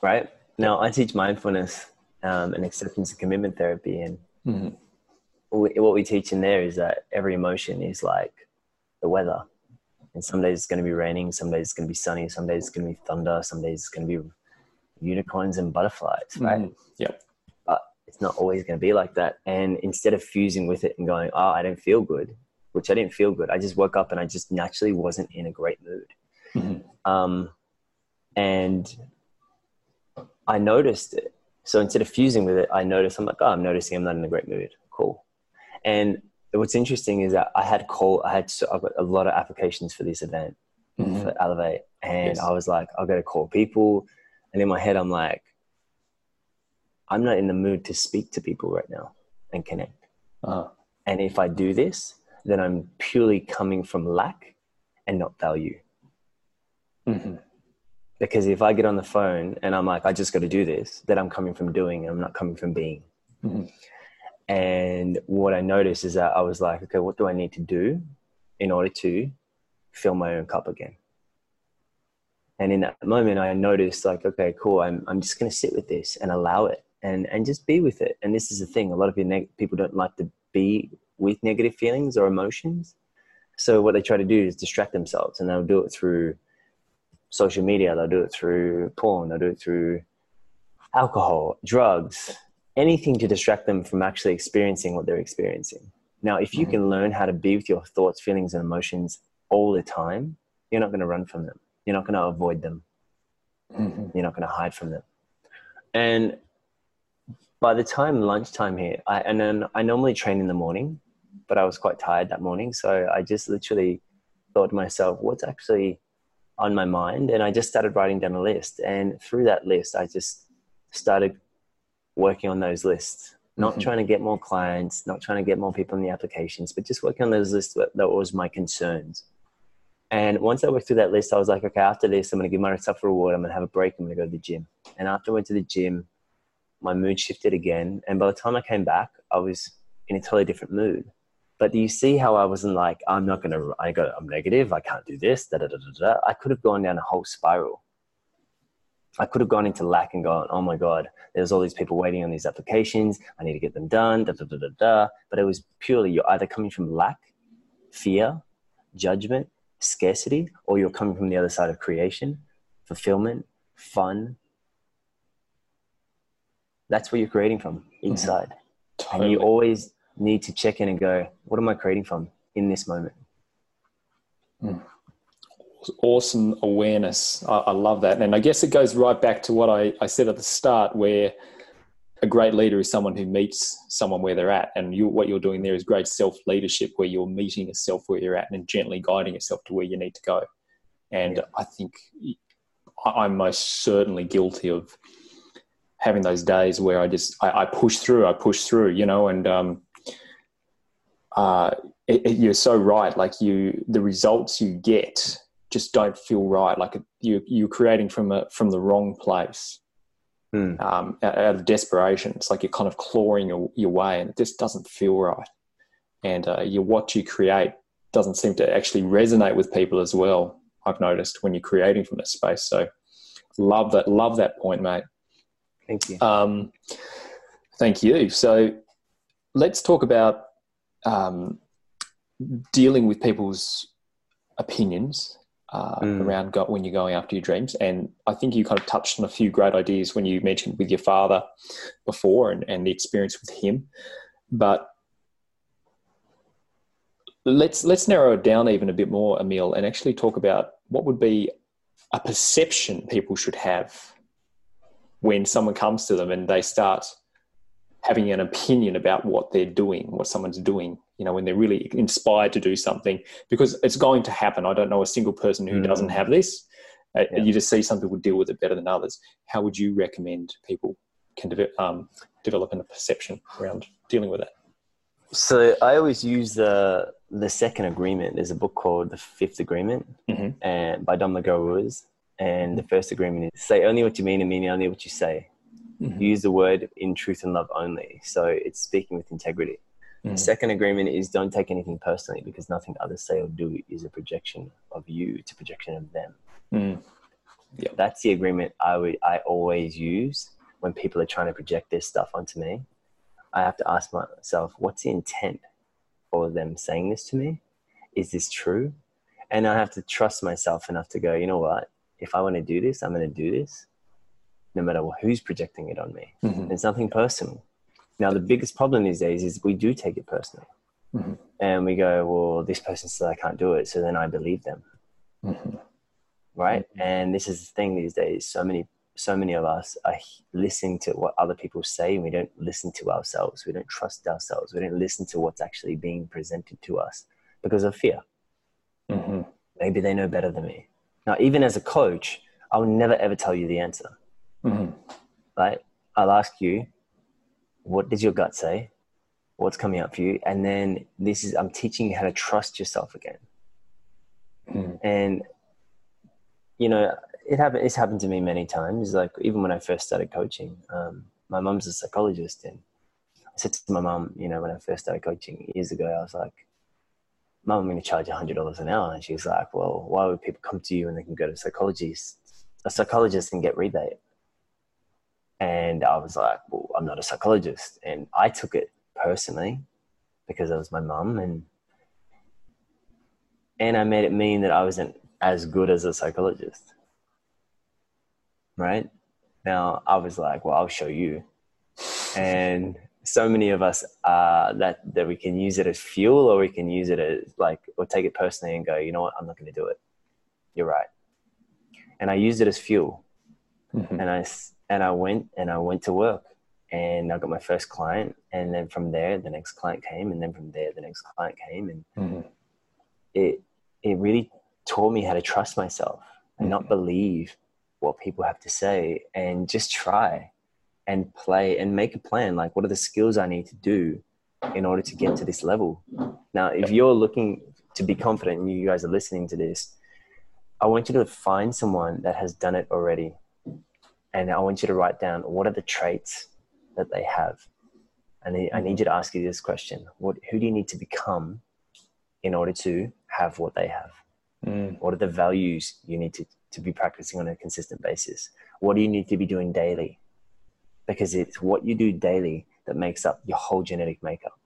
Right now, I teach mindfulness um, and acceptance and commitment therapy, and mm-hmm. what we teach in there is that every emotion is like the weather, and some days it's going to be raining, some days it's going to be sunny, some days it's going to be thunder, some days it's going to be unicorns and butterflies, right? Mm-hmm. Yep. But it's not always going to be like that. And instead of fusing with it and going, "Oh, I don't feel good," which I didn't feel good, I just woke up and I just naturally wasn't in a great mood. Mm-hmm. Um, and I noticed it. So instead of fusing with it, I noticed I'm like, oh, I'm noticing I'm not in a great mood. Cool. And what's interesting is that I had call, I had so, I've got a lot of applications for this event mm-hmm. for Elevate, and yes. I was like, I've got to call people, and in my head, I'm like, I'm not in the mood to speak to people right now and connect. Uh-huh. And if I do this, then I'm purely coming from lack and not value. Mm-hmm. Because if I get on the phone and I'm like, I just got to do this, then I'm coming from doing, and I'm not coming from being. Mm-hmm. And what I noticed is that I was like, okay, what do I need to do in order to fill my own cup again? And in that moment, I noticed like, okay, cool. I'm, I'm just going to sit with this and allow it and, and just be with it. And this is the thing. A lot of people don't like to be with negative feelings or emotions. So what they try to do is distract themselves and they'll do it through social media, they'll do it through porn, they'll do it through alcohol, drugs, anything to distract them from actually experiencing what they're experiencing. Now, if you mm-hmm. can learn how to be with your thoughts, feelings, and emotions all the time, you're not going to run from them. You're not going to avoid them. Mm-hmm. You're not going to hide from them. And by the time lunchtime here, I, and then I normally train in the morning, but I was quite tired that morning. So I just literally thought to myself, what's actually on my mind and I just started writing down a list. And through that list, I just started working on those lists, not mm-hmm. trying to get more clients, not trying to get more people in the applications, but just working on those lists that, that was my concerns. And once I worked through that list, I was like, okay, after this, I'm going to give myself a reward. I'm going to have a break. I'm going to go to the gym. And after I went to the gym, my mood shifted again. And by the time I came back, I was in a totally different mood. But do you see how I wasn't like, I'm not going to, I got, I'm negative, I can't do this, da, da, da, da, da. I could have gone down a whole spiral. I could have gone into lack and gone, oh my God, there's all these people waiting on these applications. I need to get them done, da, da, da, da, da. But it was purely you're either coming from lack, fear, judgment, scarcity, or you're coming from the other side of creation, fulfillment, fun. That's where you're creating from inside. Mm-hmm. Totally. And you always need to check in and go, what am I creating from in this moment? Mm. Awesome awareness. I, I, love that. And I guess it goes right back to what I, I said at the start, where a great leader is someone who meets someone where they're at. And you, what you're doing there is great self leadership, where you're meeting yourself where you're at and gently guiding yourself to where you need to go. And yeah. I think I'm most certainly guilty of having those days where I just I, I push through, I push through, you know, and um, uh, it, it, you're so right. Like you, the results you get just don't feel right. Like you, you're creating from a from the wrong place, mm. um, out, of desperation. It's like you're kind of clawing your, your way, and it just doesn't feel right. And uh, you, what you create doesn't seem to actually resonate with people as well. I've noticed when you're creating from this space. So, love that. Love that point, mate. Thank you. Um, thank you. So, let's talk about um, dealing with people's opinions uh, mm. around go- when you're going after your dreams. And I think you kind of touched on a few great ideas when you mentioned with your father before and, and the experience with him. But let's let's narrow it down even a bit more, Emile, and actually talk about what would be a perception people should have when someone comes to them and they start having an opinion about what they're doing, what someone's doing, you know, when they're really inspired to do something, because it's going to happen. I don't know a single person who mm. doesn't have this. Uh, yeah. You just see some people deal with it better than others. How would you recommend people can de- um, develop a perception around dealing with that? So I always use the the second agreement. There's a book called The Fifth Agreement, mm-hmm. and by Don Miguel And the first agreement is say only what you mean and mean only what you say. Mm-hmm. Use the word in truth and love only. So it's speaking with integrity. Mm-hmm. Second agreement is don't take anything personally because nothing others say or do is a projection of you, it's a projection of them. Mm. Yep. That's the agreement I would I always use when people are trying to project this stuff onto me. I have to ask myself, what's the intent for them saying this to me? Is this true? And I have to trust myself enough to go, you know what? If I want to do this, I'm going to do this, no matter who's projecting it on me. Mhm. It's nothing personal. Now, the biggest problem these days is we do take it personal. Mhm. And we go, well, this person said I can't do it, so then I believe them Mhm. right? And this is the thing these days. So many, so many of us are listening to what other people say, and we don't listen to ourselves. We don't trust ourselves. We don't listen to what's actually being presented to us because of fear. Mhm. Maybe they know better than me. Now, even as a coach, I will never ever tell you the answer. Mhm. Right? I'll ask you, what does your gut say? What's coming up for you? And then this is I'm teaching you how to trust yourself again. Mhm. and you know it happened it's happened to me many times like even when i first started coaching um, my mum's a psychologist and i said to my mum you know when i first started coaching years ago i was like mum i'm going to charge $100 an hour and she was like well why would people come to you when they can go to psychologists a psychologist and get rebate and i was like well i'm not a psychologist and i took it personally because it was my mum and and I made it mean that I wasn't as good as a psychologist. Right? Now I was like, well, I'll show you. And so many of us uh, that that we can use it as fuel, or we can use it as like, or take it personally and go, you know what, I'm not going to do it. You're right. And I used it as fuel, Mhm. and I and I went and I went to work, and I got my first client, and then from there the next client came, and then from there the next client came, and Mhm. it it really taught me how to trust myself and not believe what people have to say and just try and play and make a plan like what are the skills i need to do in order to get to this level? Now if you're looking to be confident and you guys are listening to this i want you to find someone that has done it already and i want you to write down what are the traits that they have and I- need you to ask you this question what who do you need to become in order to have what they have? Mm. What are the values you need to, to be practicing on a consistent basis? What do you need to be doing daily? Because it's what you do daily that makes up your whole genetic makeup.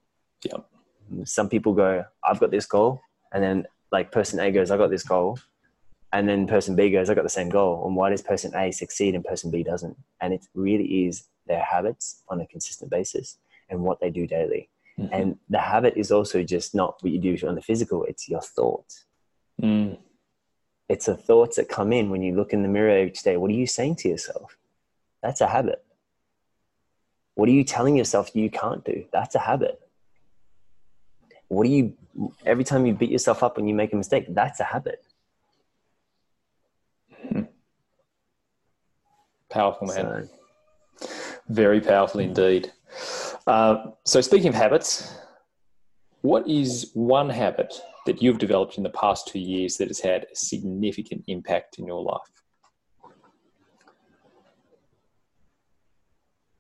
Yep. Some people go, I've got this goal. And then, like, person A goes, I got this goal. And then person B goes, I got the same goal. And why does person A succeed and person B doesn't? And it really is their habits on a consistent basis and what they do daily. Mhm. And the habit is also just not what you do on the physical, it's your thoughts. Mm. It's the thoughts that come in when you look in the mirror each day. What are you saying to yourself? That's a habit. What are you telling yourself you can't do? That's a habit. What do you, every time you beat yourself up when you make a mistake, that's a habit. Powerful, man. So, Very powerful indeed. Uh, so, speaking of habits, what is one habit that you've developed in the past two years that has had a significant impact in your life?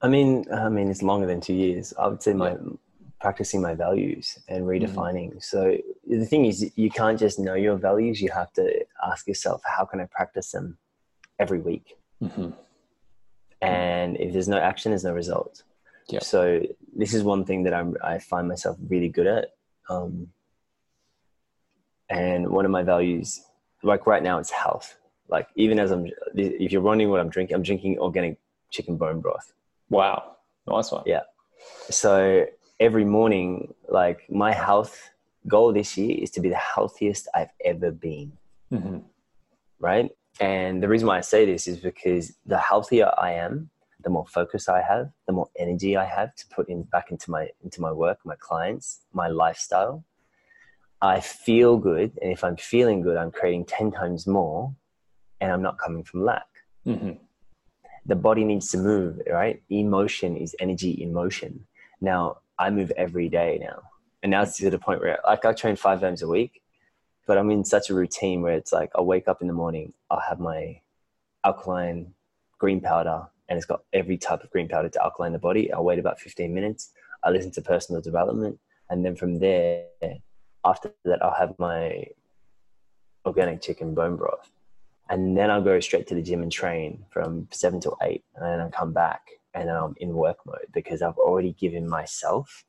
I mean, I mean, it's longer than two years. I would say my practicing my values and redefining. So the thing is, you can't just know your values. You have to ask yourself, how can I practice them every week? Mm-hmm. And if there's no action, there's no result. Yeah. So this is one thing that I'm, I find myself really good at. Um, and one of my values, like right now, it's health. Like even as I'm, if you're wondering what I'm drinking, I'm drinking organic chicken bone broth. Wow, nice one. Yeah. So every morning, like my health goal this year is to be the healthiest I've ever been. Mm-hmm. Right. And the reason why I say this is because the healthier I am, the more focus I have, the more energy I have to put in back into my into my work, my clients, my lifestyle. I feel good, and if I'm feeling good, I'm creating ten times more, and I'm not coming from lack. Mm-hmm. the body needs to move, right? Emotion is energy in motion. Now I move every day now. And now it's to the point where like I train five times a week, but I'm in such a routine where it's like I'll wake up in the morning, I'll have my alkaline green powder and it's got every type of green powder to alkaline the body. I'll wait about 15 minutes. I listen to personal development. And then from there, after that, I'll have my organic chicken bone broth. and then I'll go straight to the gym and train from seven to eight, and then I'll come back and then I'm in work mode because I've already given myself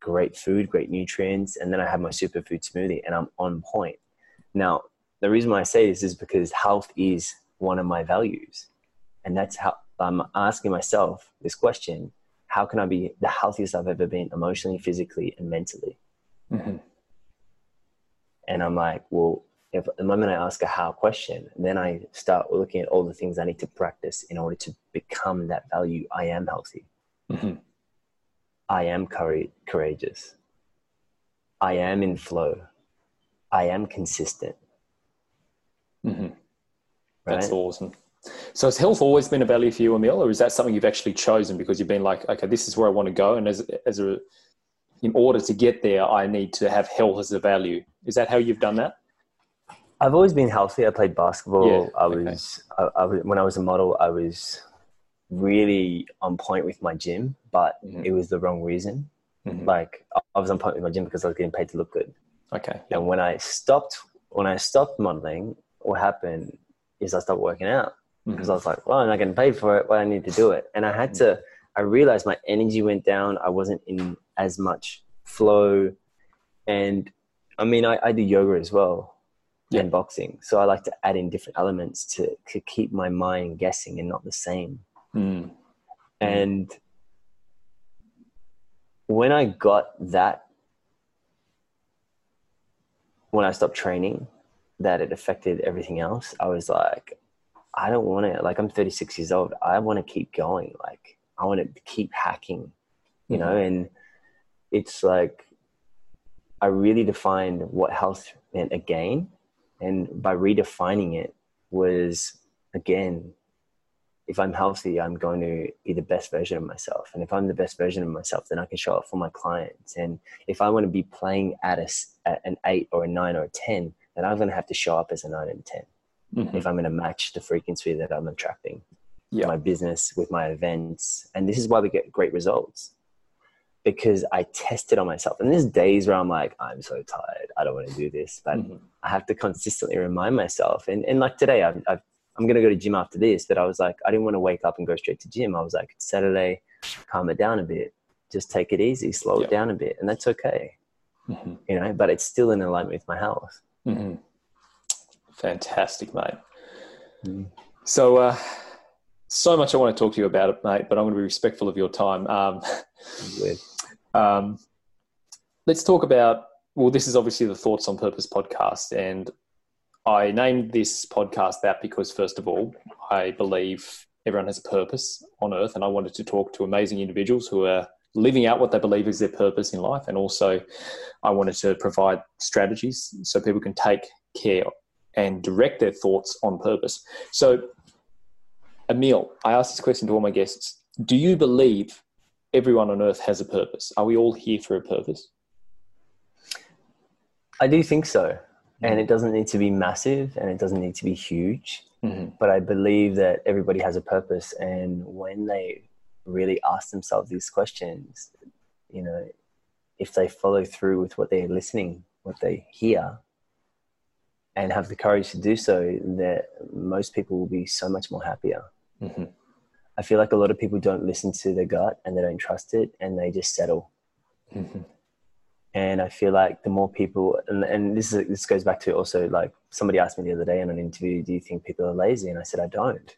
great food, great nutrients, and then I have my superfood smoothie and I'm on point. Now, the reason why I say this is because health is one of my values, and that's how I'm asking myself this question: How can I be the healthiest I've ever been, emotionally, physically, and mentally? Mm-hmm. And I'm like, well, if the moment I ask a how question, then I start looking at all the things I need to practice in order to become that value. I am healthy. Mm-hmm. I am courageous. I am in flow. I am consistent. Mm-hmm. Right? That's awesome. So has health always been a value for you, Emile, or is that something you've actually chosen because you've been like, okay, this is where I want to go, and as as a in order to get there, I need to have health as a value. Is that how you've done that? I've always been healthy. I played basketball. Yeah, I was, okay. I, I, when I was a model, I was really on point with my gym, but mm-hmm. it was the wrong reason. Mm-hmm. Like I was on point with my gym because I was getting paid to look good. Okay. And when I stopped, when I stopped modeling, what happened is I stopped working out because mm-hmm. I was like, well, I'm not getting paid for it. Well, I need to do it. And I had to, I realized my energy went down. I wasn't in as much flow. And I mean, I, I do yoga as well yeah. and boxing. So I like to add in different elements to, to keep my mind guessing and not the same. Mm. And when I got that, when I stopped training, that it affected everything else, I was like, I don't want to, like, I'm 36 years old. I want to keep going. Like, I want to keep hacking, you mm-hmm. know? And it's like, I really defined what health meant again and by redefining it was again if i'm healthy i'm going to be the best version of myself and if i'm the best version of myself then i can show up for my clients and if i want to be playing at, a, at an 8 or a 9 or a 10 then i'm going to have to show up as a 9 and 10 mm-hmm. if i'm going to match the frequency that i'm attracting yeah. my business with my events and this is why we get great results because I tested on myself. And there's days where I'm like, I'm so tired. I don't want to do this. But mm-hmm. I have to consistently remind myself. And, and like today, I've, i going to go to gym after this. But I was like, I didn't want to wake up and go straight to gym. I was like, it's Saturday, calm it down a bit. Just take it easy, slow it down a bit. And that's okay. Mm-hmm. You know, but it's still in alignment with my health. Mm-hmm. Fantastic, mate. Mm. So, uh, so much I want to talk to you about it, mate, but I'm going to be respectful of your time. Um, (laughs) um, let's talk about. Well, this is obviously the Thoughts on Purpose podcast, and I named this podcast that because, first of all, I believe everyone has a purpose on earth, and I wanted to talk to amazing individuals who are living out what they believe is their purpose in life, and also I wanted to provide strategies so people can take care and direct their thoughts on purpose. So, Emile, I asked this question to all my guests: Do you believe everyone on earth has a purpose. Are we all here for a purpose? I do think so. And it doesn't need to be massive and it doesn't need to be huge. Mm-hmm. But I believe that everybody has a purpose. And when they really ask themselves these questions, you know, if they follow through with what they're listening, what they hear, and have the courage to do so, that most people will be so much more happier. Mm-hmm. I feel like a lot of people don't listen to their gut and they don't trust it and they just settle. Mm-hmm. And I feel like the more people, and, and this is this goes back to also like somebody asked me the other day in an interview, do you think people are lazy? And I said, I don't.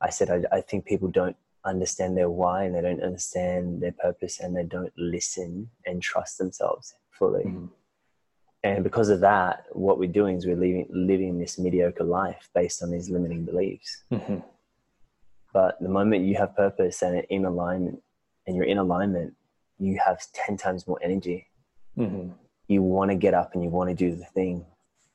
I said, I, I think people don't understand their why and they don't understand their purpose and they don't listen and trust themselves fully. Mm-hmm. And because of that, what we're doing is we're living, living this mediocre life based on these limiting beliefs. Mm-hmm but the moment you have purpose and in alignment, and you're in alignment, you have 10 times more energy. Mm-hmm. You want to get up and you want to do the thing.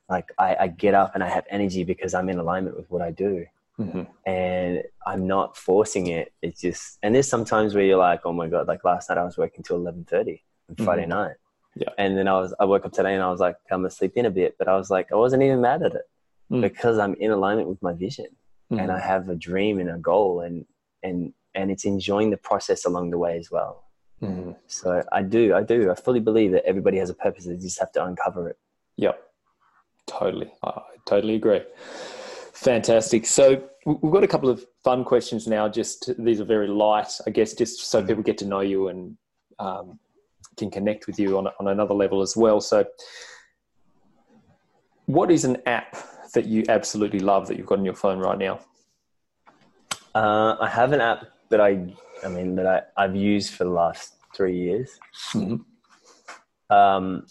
Like I, I, get up and I have energy because I'm in alignment with what I do. Mm-hmm. And I'm not forcing it. It's just, and there's sometimes where you're like, oh my God, like last night I was working till 1130 on Friday mm-hmm. night. Yeah. And then I was, I woke up today and I was like, I'm gonna sleep in a bit, but I was like, I wasn't even mad at it mm. because I'm in alignment with my vision mm-hmm. and I have a dream and a goal and and and it's enjoying the process along the way as well. Mm-hmm. So I do, I do, I fully believe that everybody has a purpose. They just have to uncover it. Yep, totally. I totally agree. Fantastic. So we've got a couple of fun questions now. Just these are very light, I guess, just so people get to know you and um, can connect with you on, on another level as well. So, what is an app that you absolutely love that you've got on your phone right now? Uh, I have an app that I, I mean, that I, I've used for the last three years. Mm-hmm. Um,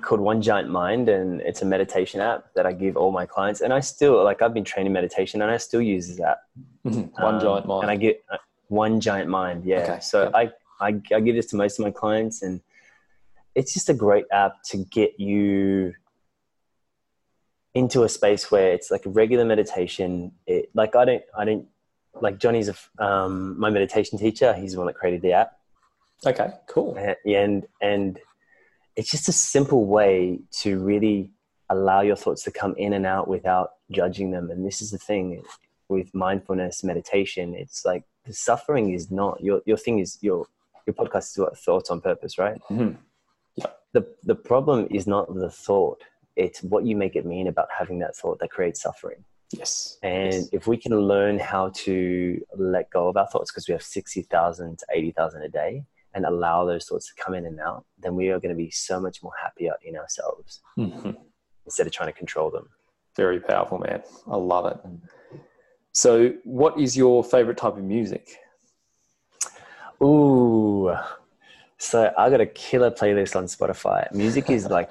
called One Giant Mind, and it's a meditation app that I give all my clients. And I still like I've been training meditation, and I still use this app. Mm-hmm. One um, Giant Mind, and I get uh, One Giant Mind. Yeah. Okay. So I, I I give this to most of my clients, and it's just a great app to get you into a space where it's like a regular meditation. It, like I don't, I don't like Johnny's a, um, my meditation teacher. He's the one that created the app. Okay, cool. And and it's just a simple way to really allow your thoughts to come in and out without judging them. And this is the thing with mindfulness meditation. It's like the suffering is not your your thing is your your podcast is what thoughts on purpose, right? Mm-hmm. Yeah. The the problem is not the thought it's what you make it mean about having that thought that creates suffering. Yes. And yes. if we can learn how to let go of our thoughts, because we have 60,000 to 80,000 a day, and allow those thoughts to come in and out, then we are going to be so much more happier in ourselves mm-hmm. instead of trying to control them. Very powerful, man. I love it. So, what is your favorite type of music? Ooh, so I got a killer playlist on Spotify. Music is like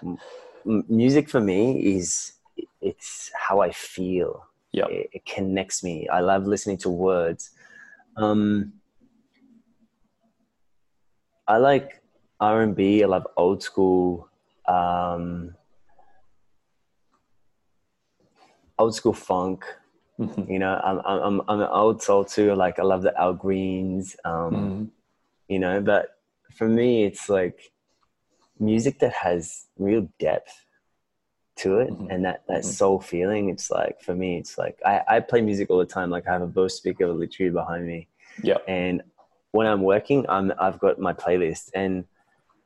music for me is it's how I feel. Yeah, it, it, connects me. I love listening to words. Um, I like R and B. I love old school. Um, old school funk. Mm-hmm. You know, I'm, I'm I'm an old soul too. Like I love the Al Greens. Um, mm-hmm. You know, but for me, it's like music that has real depth to it mm-hmm. and that that mm-hmm. soul feeling it's like for me it's like I, I play music all the time like i have a bose speaker literally behind me. Yeah and when i'm working i'm i've got my playlist. And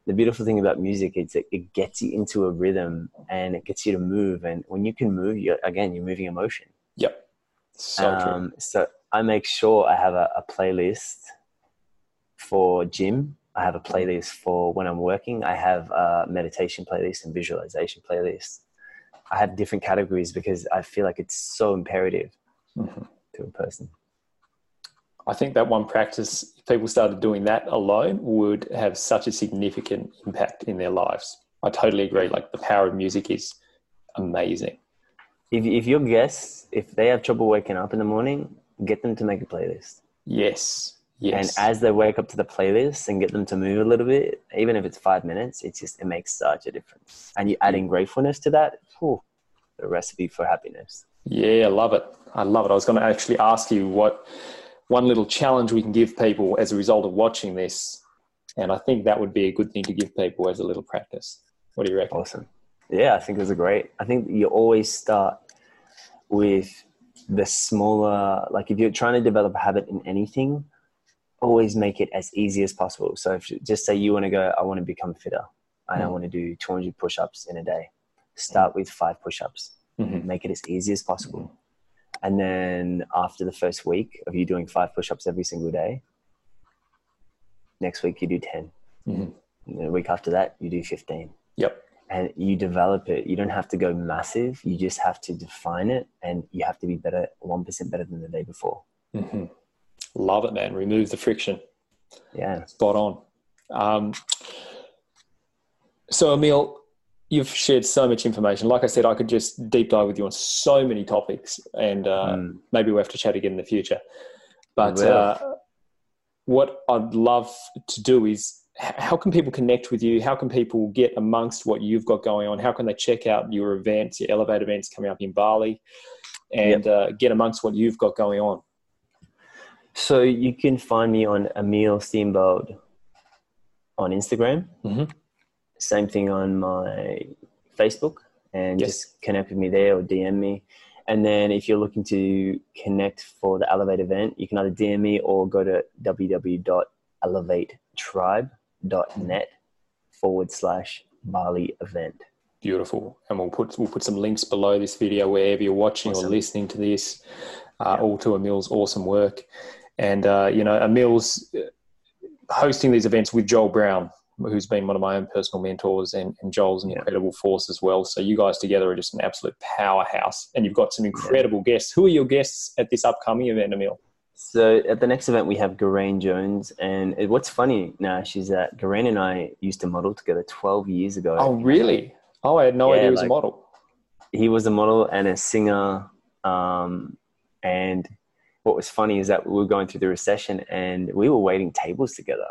the beautiful thing about music is it, it gets you into a rhythm and it gets you to move. And when you can move you again you're moving emotion. Yep. So um, so i make sure i have a, a playlist for gym. I have a playlist for when I'm working. I have a meditation playlist and visualization playlist. I have different categories because I feel like it's so imperative mm-hmm. to a person. I think that one practice, if people started doing that alone, would have such a significant impact in their lives. I totally agree. Like the power of music is amazing. If, if your guests, if they have trouble waking up in the morning, get them to make a playlist. Yes. Yes. And as they wake up to the playlist and get them to move a little bit, even if it's five minutes, it's just it makes such a difference. And you're adding gratefulness to that, whew, the recipe for happiness. Yeah, I love it. I love it. I was going to actually ask you what one little challenge we can give people as a result of watching this, and I think that would be a good thing to give people as a little practice. What do you reckon? Awesome. Yeah, I think it was a great. I think you always start with the smaller. Like if you're trying to develop a habit in anything always make it as easy as possible. So if you, just say you want to go, I want to become fitter and mm. I want to do 200 push-ups in a day. Start with five push-ups. Mm-hmm. Make it as easy as possible. Mm-hmm. And then after the first week of you doing five push-ups every single day, next week you do 10. Mm-hmm. the week after that, you do 15. Yep. And you develop it. You don't have to go massive. You just have to define it and you have to be better, 1% better than the day before. Love it, man. Remove the friction. Yeah. Spot on. Um, so, Emile, you've shared so much information. Like I said, I could just deep dive with you on so many topics, and uh, mm. maybe we'll have to chat again in the future. But uh, what I'd love to do is how can people connect with you? How can people get amongst what you've got going on? How can they check out your events, your Elevate events coming up in Bali, and yep. uh, get amongst what you've got going on? So you can find me on Emile Steenveld on Instagram. Mm-hmm. Same thing on my Facebook, and yes. just connect with me there or DM me. And then if you're looking to connect for the Elevate event, you can either DM me or go to www.elevatetribe.net forward slash Bali event. Beautiful, and we'll put we'll put some links below this video wherever you're watching awesome. or listening to this. Uh, yeah. All to Emile's awesome work, and uh, you know Emile's uh, hosting these events with Joel Brown, who's been one of my own personal mentors, and, and Joel's an yeah. incredible force as well. So you guys together are just an absolute powerhouse, and you've got some incredible yeah. guests. Who are your guests at this upcoming event, Emile? So at the next event, we have Geraint Jones, and what's funny, Nash, is that Geraint and I used to model together 12 years ago. Oh, really? Oh, I had no yeah, idea he was like, a model. He was a model and a singer. Um, and what was funny is that we were going through the recession, and we were waiting tables together.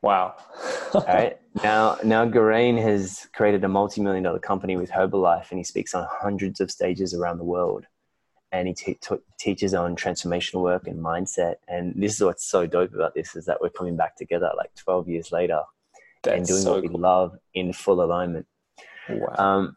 Wow. All (laughs) right. Now, now Geraint has created a multi-million dollar company with Herbalife, and he speaks on hundreds of stages around the world and he t- t- teaches on transformational work and mindset. And this is what's so dope about this is that we're coming back together like 12 years later That's and doing so what we love in full alignment. Wow. Um,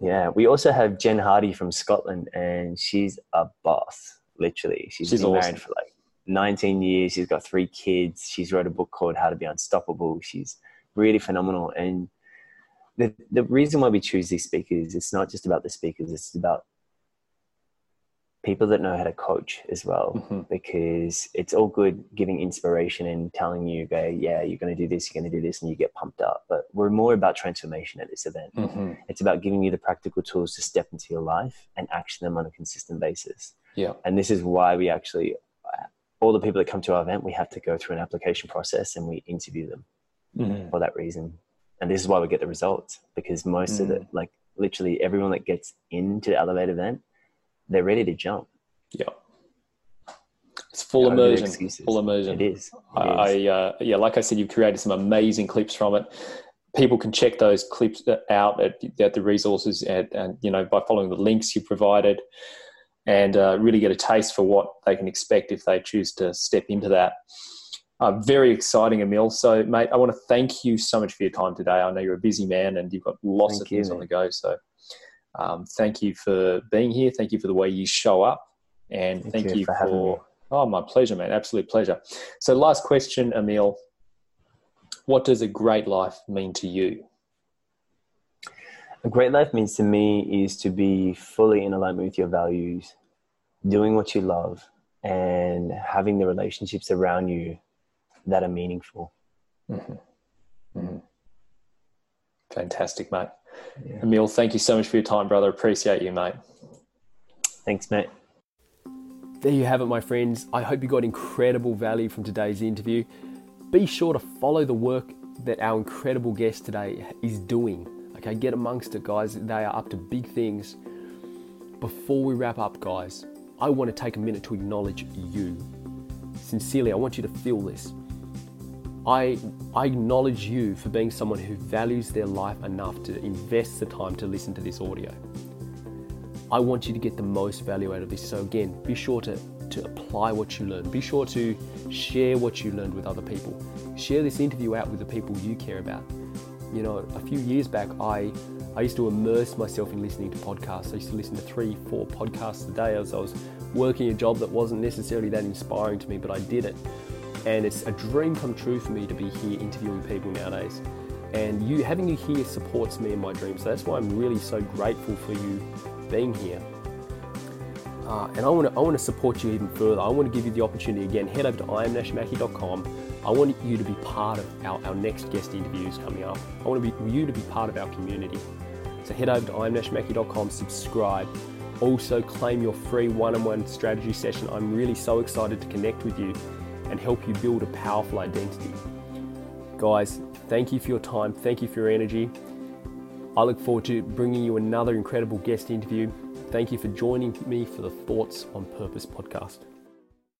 yeah, we also have Jen Hardy from Scotland, and she's a boss. Literally, she's, she's been awesome. married for like 19 years. She's got three kids. She's wrote a book called How to Be Unstoppable. She's really phenomenal. And the the reason why we choose these speakers, it's not just about the speakers. It's about people that know how to coach as well mm-hmm. because it's all good giving inspiration and telling you go yeah you're going to do this you're going to do this and you get pumped up but we're more about transformation at this event mm-hmm. it's about giving you the practical tools to step into your life and action them on a consistent basis yeah and this is why we actually all the people that come to our event we have to go through an application process and we interview them mm-hmm. for that reason and this is why we get the results because most of the mm. like literally everyone that gets into the elevate event they're ready to jump. Yeah. It's full immersion. Full immersion. It is. It I, is. I uh, yeah, like I said, you've created some amazing clips from it. People can check those clips out at, at the resources and, and you know by following the links you provided, and uh, really get a taste for what they can expect if they choose to step into that. Uh, very exciting, Emile. So, mate, I want to thank you so much for your time today. I know you're a busy man and you've got lots thank of things you, on the go. So, um, thank you for being here. Thank you for the way you show up. And thank, thank you, you, for, for oh, my pleasure, man. Absolute pleasure. So, last question, Emile. What does a great life mean to you? A great life means to me is to be fully in alignment with your values, doing what you love, and having the relationships around you that are meaningful. Mm-hmm. Mm-hmm. Fantastic, mate. Yeah. Emile, thank you so much for your time, brother. Appreciate you, mate. Thanks, mate. There you have it, my friends. I hope you got incredible value from today's interview. Be sure to follow the work that our incredible guest today is doing. Okay, get amongst it, guys. They are up to big things. Before we wrap up, guys, I want to take a minute to acknowledge you. Sincerely, I want you to feel this. I, I acknowledge you for being someone who values their life enough to invest the time to listen to this audio. I want you to get the most value out of this. So, again, be sure to, to apply what you learn. Be sure to share what you learned with other people. Share this interview out with the people you care about. You know, a few years back, I, I used to immerse myself in listening to podcasts. I used to listen to three, four podcasts a day as I was working a job that wasn't necessarily that inspiring to me, but I did it and it's a dream come true for me to be here interviewing people nowadays. And you having you here supports me in my dream. So that's why I'm really so grateful for you being here. Uh, and I want to I want to support you even further. I want to give you the opportunity again. Head over to iamnashmackey.com. I want you to be part of our, our next guest interviews coming up. I want to be you to be part of our community. So head over to iamnashmackey.com, subscribe. Also claim your free one-on-one strategy session. I'm really so excited to connect with you and help you build a powerful identity. Guys, thank you for your time. Thank you for your energy. I look forward to bringing you another incredible guest interview. Thank you for joining me for the Thoughts on Purpose podcast.